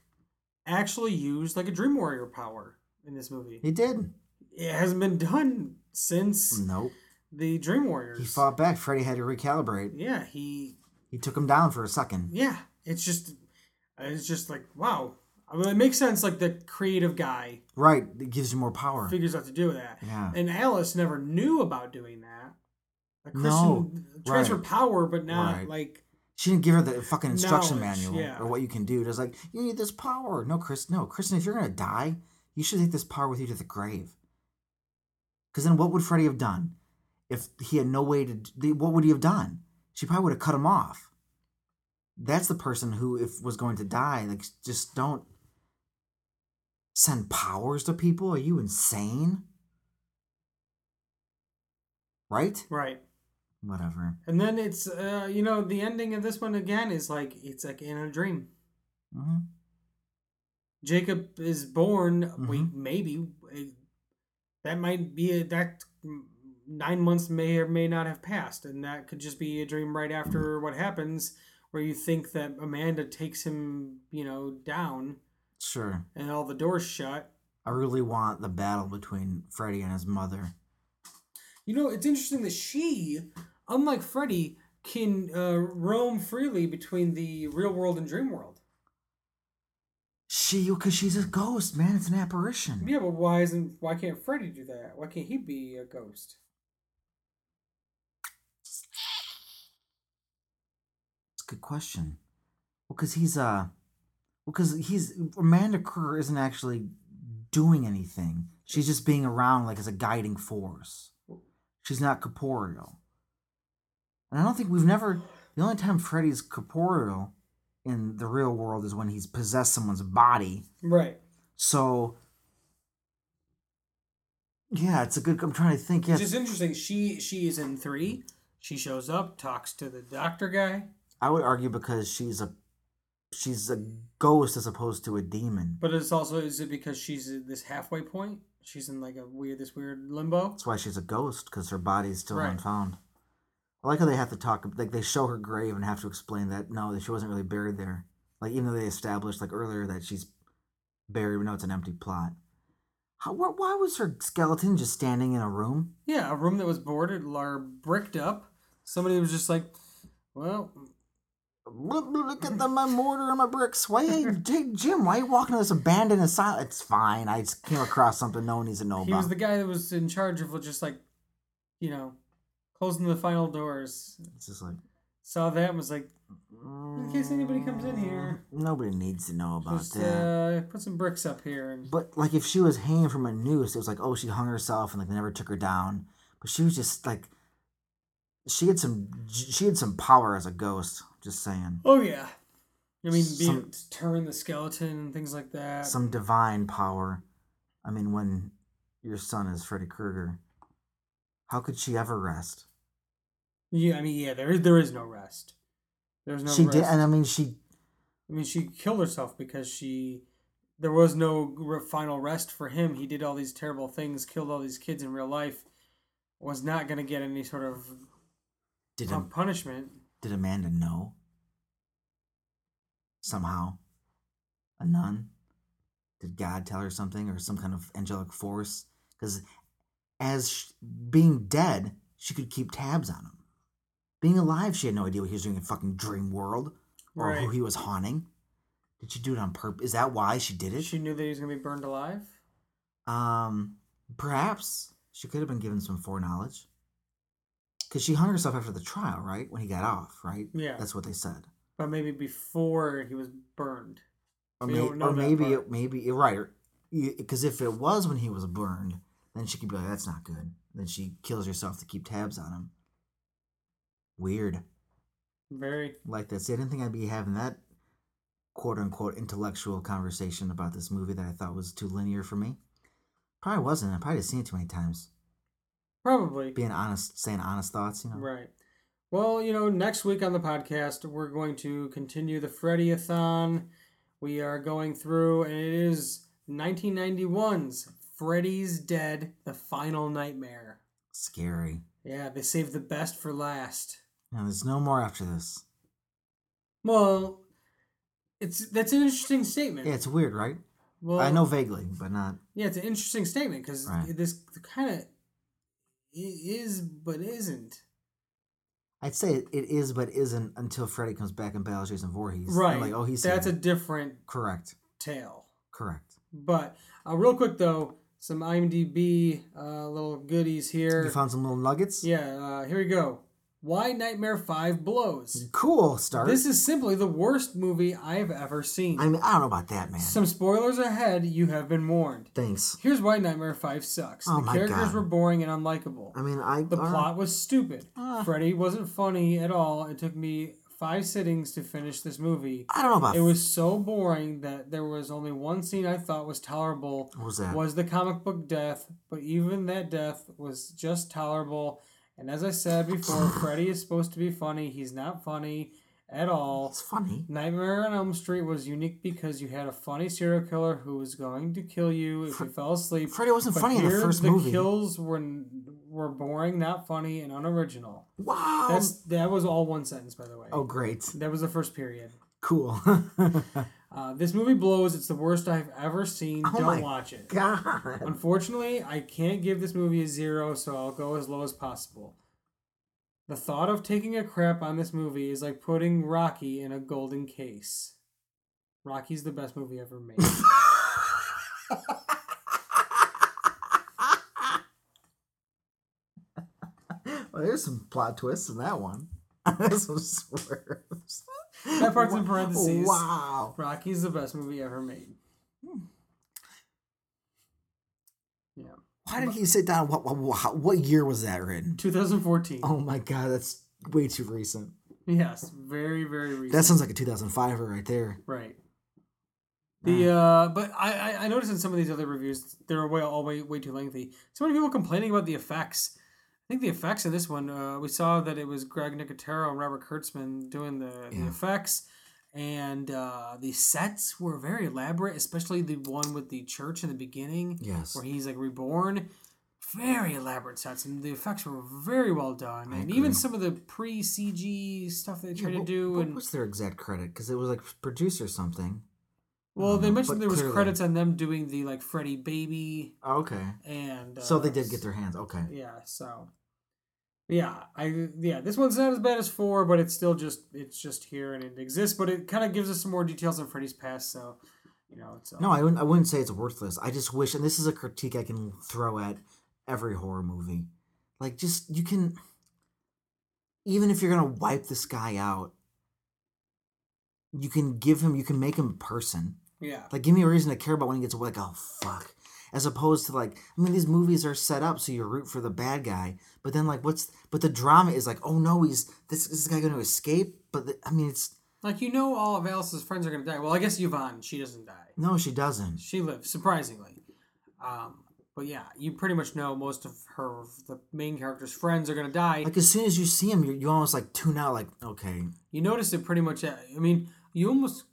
Speaker 1: actually used like a Dream Warrior power in this movie.
Speaker 2: he did.
Speaker 1: It hasn't been done since
Speaker 2: Nope.
Speaker 1: the Dream Warriors.
Speaker 2: He fought back. Freddy had to recalibrate.
Speaker 1: Yeah, he
Speaker 2: He took him down for a second.
Speaker 1: yeah it's just it's just like wow i mean it makes sense like the creative guy
Speaker 2: Right. It gives you more power.
Speaker 1: figures out to do that
Speaker 2: Yeah.
Speaker 1: and alice never knew about doing that like
Speaker 2: No,
Speaker 1: transfer
Speaker 2: right.
Speaker 1: power but not
Speaker 2: Right.
Speaker 1: like
Speaker 2: She didn't give her the fucking instruction
Speaker 1: Knowledge,
Speaker 2: manual
Speaker 1: yeah.
Speaker 2: or what you can do. It's like, you need this power. No, Chris, no. Kristen, if you're going to die, you should take this power with you to the grave. Because then what would Freddy have done? if he had no way to, what would he have done? She probably would have cut him off. That's the person who, if was going to die, like just don't send powers to people. Are you insane? Right?
Speaker 1: Right.
Speaker 2: Whatever.
Speaker 1: And then it's uh, you know the ending of this one again is like it's like in a dream.
Speaker 2: hmm
Speaker 1: Jacob is born. We
Speaker 2: Mhm.
Speaker 1: maybe uh, that might be a, that nine months may or may not have passed, and that could just be a dream right after what happens, where you think that Amanda takes him, you know, down,
Speaker 2: Sure.
Speaker 1: and all the doors shut.
Speaker 2: I really want the battle between Freddy and his mother.
Speaker 1: You know, it's interesting that she, unlike Freddy, can uh, roam freely between the real world and dream world.
Speaker 2: She, because she's a ghost, man. It's an apparition.
Speaker 1: Yeah, but why isn't why can't Freddy do that? Why can't he be a ghost?
Speaker 2: It's a good question. Well, because he's uh, because he's Amanda Kerr isn't actually doing anything. She's just being around like as a guiding force. She's not corporeal. And I don't think we've never. The only time Freddy's corporeal in the real world is when he's possessed someone's body.
Speaker 1: Right.
Speaker 2: So. Yeah, it's a good. I'm trying to think. Yeah,
Speaker 1: It's just interesting. She she is in three. She shows up, talks to the doctor guy,
Speaker 2: I would argue because she's a she's a ghost as opposed to a demon.
Speaker 1: but it's also is it because she's at this halfway point? She's in like a weird this weird limbo.
Speaker 2: That's why she's a ghost because her body's still
Speaker 1: Right.
Speaker 2: unfound. I like how they have to talk like they show her grave and have to explain that no, that she wasn't really buried there. Like even though they established like earlier that she's buried, we know it's an empty plot. How wh- why was her skeleton just standing in a room?
Speaker 1: Yeah, a room that was boarded or bricked up. Somebody was just like, well,
Speaker 2: Look, look at the, my mortar and my bricks. Why, hey, Jim? Why are you walking to this abandoned asylum? It's fine. I just came across something no one needs to know
Speaker 1: he
Speaker 2: about.
Speaker 1: was the guy that was in charge of just like, you know, closing the final doors.
Speaker 2: It's just like
Speaker 1: Saw that and was like, in case anybody comes in here,
Speaker 2: Nobody needs to know about
Speaker 1: just
Speaker 2: that.
Speaker 1: uh, put some bricks up here. And
Speaker 2: But like, if she was hanging from a noose, it was like, oh, she hung herself, and like they never took her down. But she was just like, she had some, she had some power as a ghost. Just saying,
Speaker 1: oh yeah, I mean, being
Speaker 2: Some-
Speaker 1: turn the skeleton and things like that.
Speaker 2: some divine power. I mean, when your son is Freddy Krueger, how could she ever rest?
Speaker 1: Yeah, I mean, yeah, there is there is no rest. There's no.
Speaker 2: she
Speaker 1: rest.
Speaker 2: did, and I mean, she
Speaker 1: I mean, she killed herself because she. There was no final rest for him. He did all these terrible things, killed all these kids in real life. Was not going to get any sort of
Speaker 2: did. Am-
Speaker 1: punishment.
Speaker 2: did Amanda know? Somehow, a nun. Did God tell her something, or some kind of angelic force? Because as sh- being dead, she could keep tabs on him. Being alive, she had no idea what he was doing in fucking dream world or who he was haunting. Did she do it on purpose? Is that why she did it?
Speaker 1: She knew that he was going to be burned alive.
Speaker 2: Um, perhaps she could have been given some foreknowledge. Because she hung herself after the trial, right? When he got off, right?
Speaker 1: Yeah.
Speaker 2: That's what they said.
Speaker 1: But maybe before he was burned.
Speaker 2: Or,
Speaker 1: We
Speaker 2: may,
Speaker 1: don't know
Speaker 2: or
Speaker 1: that
Speaker 2: maybe,
Speaker 1: part.
Speaker 2: it, maybe you're right. Because if it was when he was burned, then she could be like, "That's not good." Then she kills herself to keep tabs on him. Weird.
Speaker 1: Very.
Speaker 2: Like that. See, I didn't think I'd be having that quote unquote intellectual conversation about this movie that I thought was too linear for me. Probably wasn't. I probably seen it too many times.
Speaker 1: Probably.
Speaker 2: Being honest, saying honest thoughts, you know.
Speaker 1: Right. Well, you know, next week on the podcast, we're going to continue the Freddy-a-thon. We are going through, and it is 1991's Freddy's Dead, The Final Nightmare.
Speaker 2: Scary.
Speaker 1: Yeah, they saved the best for last.
Speaker 2: No, there's no more after this.
Speaker 1: Well, it's that's an interesting statement.
Speaker 2: Yeah, it's weird, right?
Speaker 1: well,
Speaker 2: I know vaguely, but not.
Speaker 1: Yeah, it's an interesting statement because
Speaker 2: Right.
Speaker 1: this kind of is but isn't.
Speaker 2: I'd say it, is, but isn't until Freddy comes back and battles Jason Voorhees. I'm
Speaker 1: Right.
Speaker 2: Like, oh, he's
Speaker 1: that's a different
Speaker 2: correct.
Speaker 1: tale.
Speaker 2: Correct.
Speaker 1: But uh, real quick though, some IMDb uh, little goodies here.
Speaker 2: You found some little nuggets.
Speaker 1: yeah, uh, here we go. Why Nightmare 5 Blows.
Speaker 2: Cool start.
Speaker 1: This is simply the worst movie I've ever seen.
Speaker 2: I mean, I don't know about that, man.
Speaker 1: Some spoilers ahead, you have been warned.
Speaker 2: Thanks.
Speaker 1: Here's why Nightmare 5 sucks.
Speaker 2: Oh
Speaker 1: the
Speaker 2: my
Speaker 1: characters
Speaker 2: God.
Speaker 1: were boring and unlikable.
Speaker 2: I mean, I
Speaker 1: The
Speaker 2: uh,
Speaker 1: plot was stupid.
Speaker 2: Uh.
Speaker 1: Freddy wasn't funny at all. It took me five sittings to finish this movie.
Speaker 2: I don't know about
Speaker 1: It was so boring that there was only one scene I thought was tolerable.
Speaker 2: What was that?
Speaker 1: Was the comic book death, but even that death was just tolerable. And as I said before, Freddy is supposed to be funny. He's not funny at all.
Speaker 2: It's funny.
Speaker 1: Nightmare on Elm Street was unique because you had a funny serial killer who was going to kill you if you fell asleep.
Speaker 2: Freddy wasn't
Speaker 1: But
Speaker 2: funny in the first
Speaker 1: the
Speaker 2: movie.
Speaker 1: kills were were boring, not funny, and unoriginal.
Speaker 2: Wow.
Speaker 1: That's that was all one sentence, by the way.
Speaker 2: oh, great.
Speaker 1: That was the first period.
Speaker 2: Cool. <laughs>
Speaker 1: Uh, this movie blows. It's the worst I've ever seen.
Speaker 2: Oh
Speaker 1: Don't watch it.
Speaker 2: God.
Speaker 1: Unfortunately, I can't give this movie a zero, so I'll go as low as possible. The thought of taking a crap on this movie is like putting Rocky in a golden case. Rocky's the best movie ever made. <laughs>
Speaker 2: Well, there's some plot twists in that one. <laughs> Some swerves.
Speaker 1: That part's in parentheses.
Speaker 2: Wow.
Speaker 1: Rocky's the best movie ever made. Yeah.
Speaker 2: Why did he sit down? What, what, what, what year was that written?
Speaker 1: 2014.
Speaker 2: Oh my god, that's way too recent.
Speaker 1: Yes, very, very recent.
Speaker 2: That sounds like a 2005 right there.
Speaker 1: Right. The uh, but I, I I noticed in some of these other reviews they're way all way way too lengthy. So many people complaining about the effects. I think the effects in this one uh, we saw that it was Greg Nicotero and Robert Kurtzman doing the, the effects, and uh, the sets were very elaborate, especially the one with the church in the beginning
Speaker 2: Yes.
Speaker 1: where he's like reborn. Very elaborate sets, and the effects were very well done,
Speaker 2: I
Speaker 1: and even some of the pre CG stuff they
Speaker 2: Yeah,
Speaker 1: tried to do.
Speaker 2: what
Speaker 1: and
Speaker 2: was their exact credit? Because it was like producer something.
Speaker 1: Well, they
Speaker 2: Uh,
Speaker 1: mentioned there was
Speaker 2: clearly-
Speaker 1: credits on them doing the like Freddy baby
Speaker 2: okay.
Speaker 1: and uh,
Speaker 2: So they did get their hands. Okay.
Speaker 1: yeah. So yeah, I yeah this one's not as bad as four, but it's still just it's just here and it exists, but it kind of gives us some more details on Freddy's past. So you know, it's uh,
Speaker 2: No, I wouldn't. I wouldn't say it's worthless. I just wish, and this is a critique I can throw at every horror movie. Like, just you can, even if you're gonna wipe this guy out, you can give him, you can make him a person.
Speaker 1: Yeah.
Speaker 2: Like, give me a reason to care about when he gets away. Like, oh fuck. As opposed to like, I mean, these movies are set up so you root for the bad guy, but then like, what's? But the drama is like, oh no, he's this, this guy going to escape. But the, I mean, it's
Speaker 1: Like you know, all of Alice's friends are gonna die. Well, I guess Yvonne, she doesn't die.
Speaker 2: no, she doesn't.
Speaker 1: She lives surprisingly. Um, but yeah, you pretty much know most of her the main character's friends are gonna die.
Speaker 2: Like as soon as you see him, you you almost like tune out. Like, okay,
Speaker 1: You notice it pretty much. I mean, you almost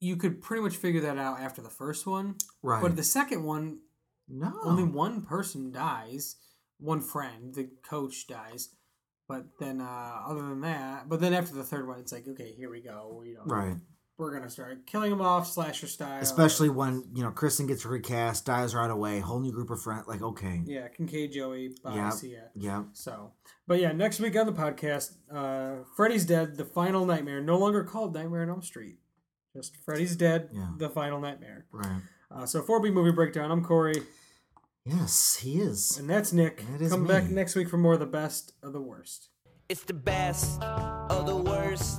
Speaker 1: you could pretty much figure that out after the first one.
Speaker 2: right?
Speaker 1: But the second one,
Speaker 2: no,
Speaker 1: only one person dies. One friend, the coach dies. But then, uh, other than that, but then after the third one, it's like, okay, here we go. You know,
Speaker 2: right.
Speaker 1: we're gonna start killing them off, slasher style.
Speaker 2: Especially when you know Kristen gets recast, dies right away, whole new group of friends. Like, okay,
Speaker 1: yeah, Kincaid, Joey, bye,
Speaker 2: Yep.
Speaker 1: see ya.
Speaker 2: yeah,
Speaker 1: So, but yeah, next week on the podcast, uh, Freddy's Dead, the final nightmare, no longer called Nightmare on Elm Street. Just Freddy's Dead,
Speaker 2: Yeah.
Speaker 1: the final nightmare.
Speaker 2: right.
Speaker 1: Uh, so, 4B movie breakdown. I'm Corey,
Speaker 2: Yes, he is.
Speaker 1: and that's Nick.
Speaker 2: That is
Speaker 1: Come back next week for more of the best of the worst.
Speaker 4: It's the best of the worst.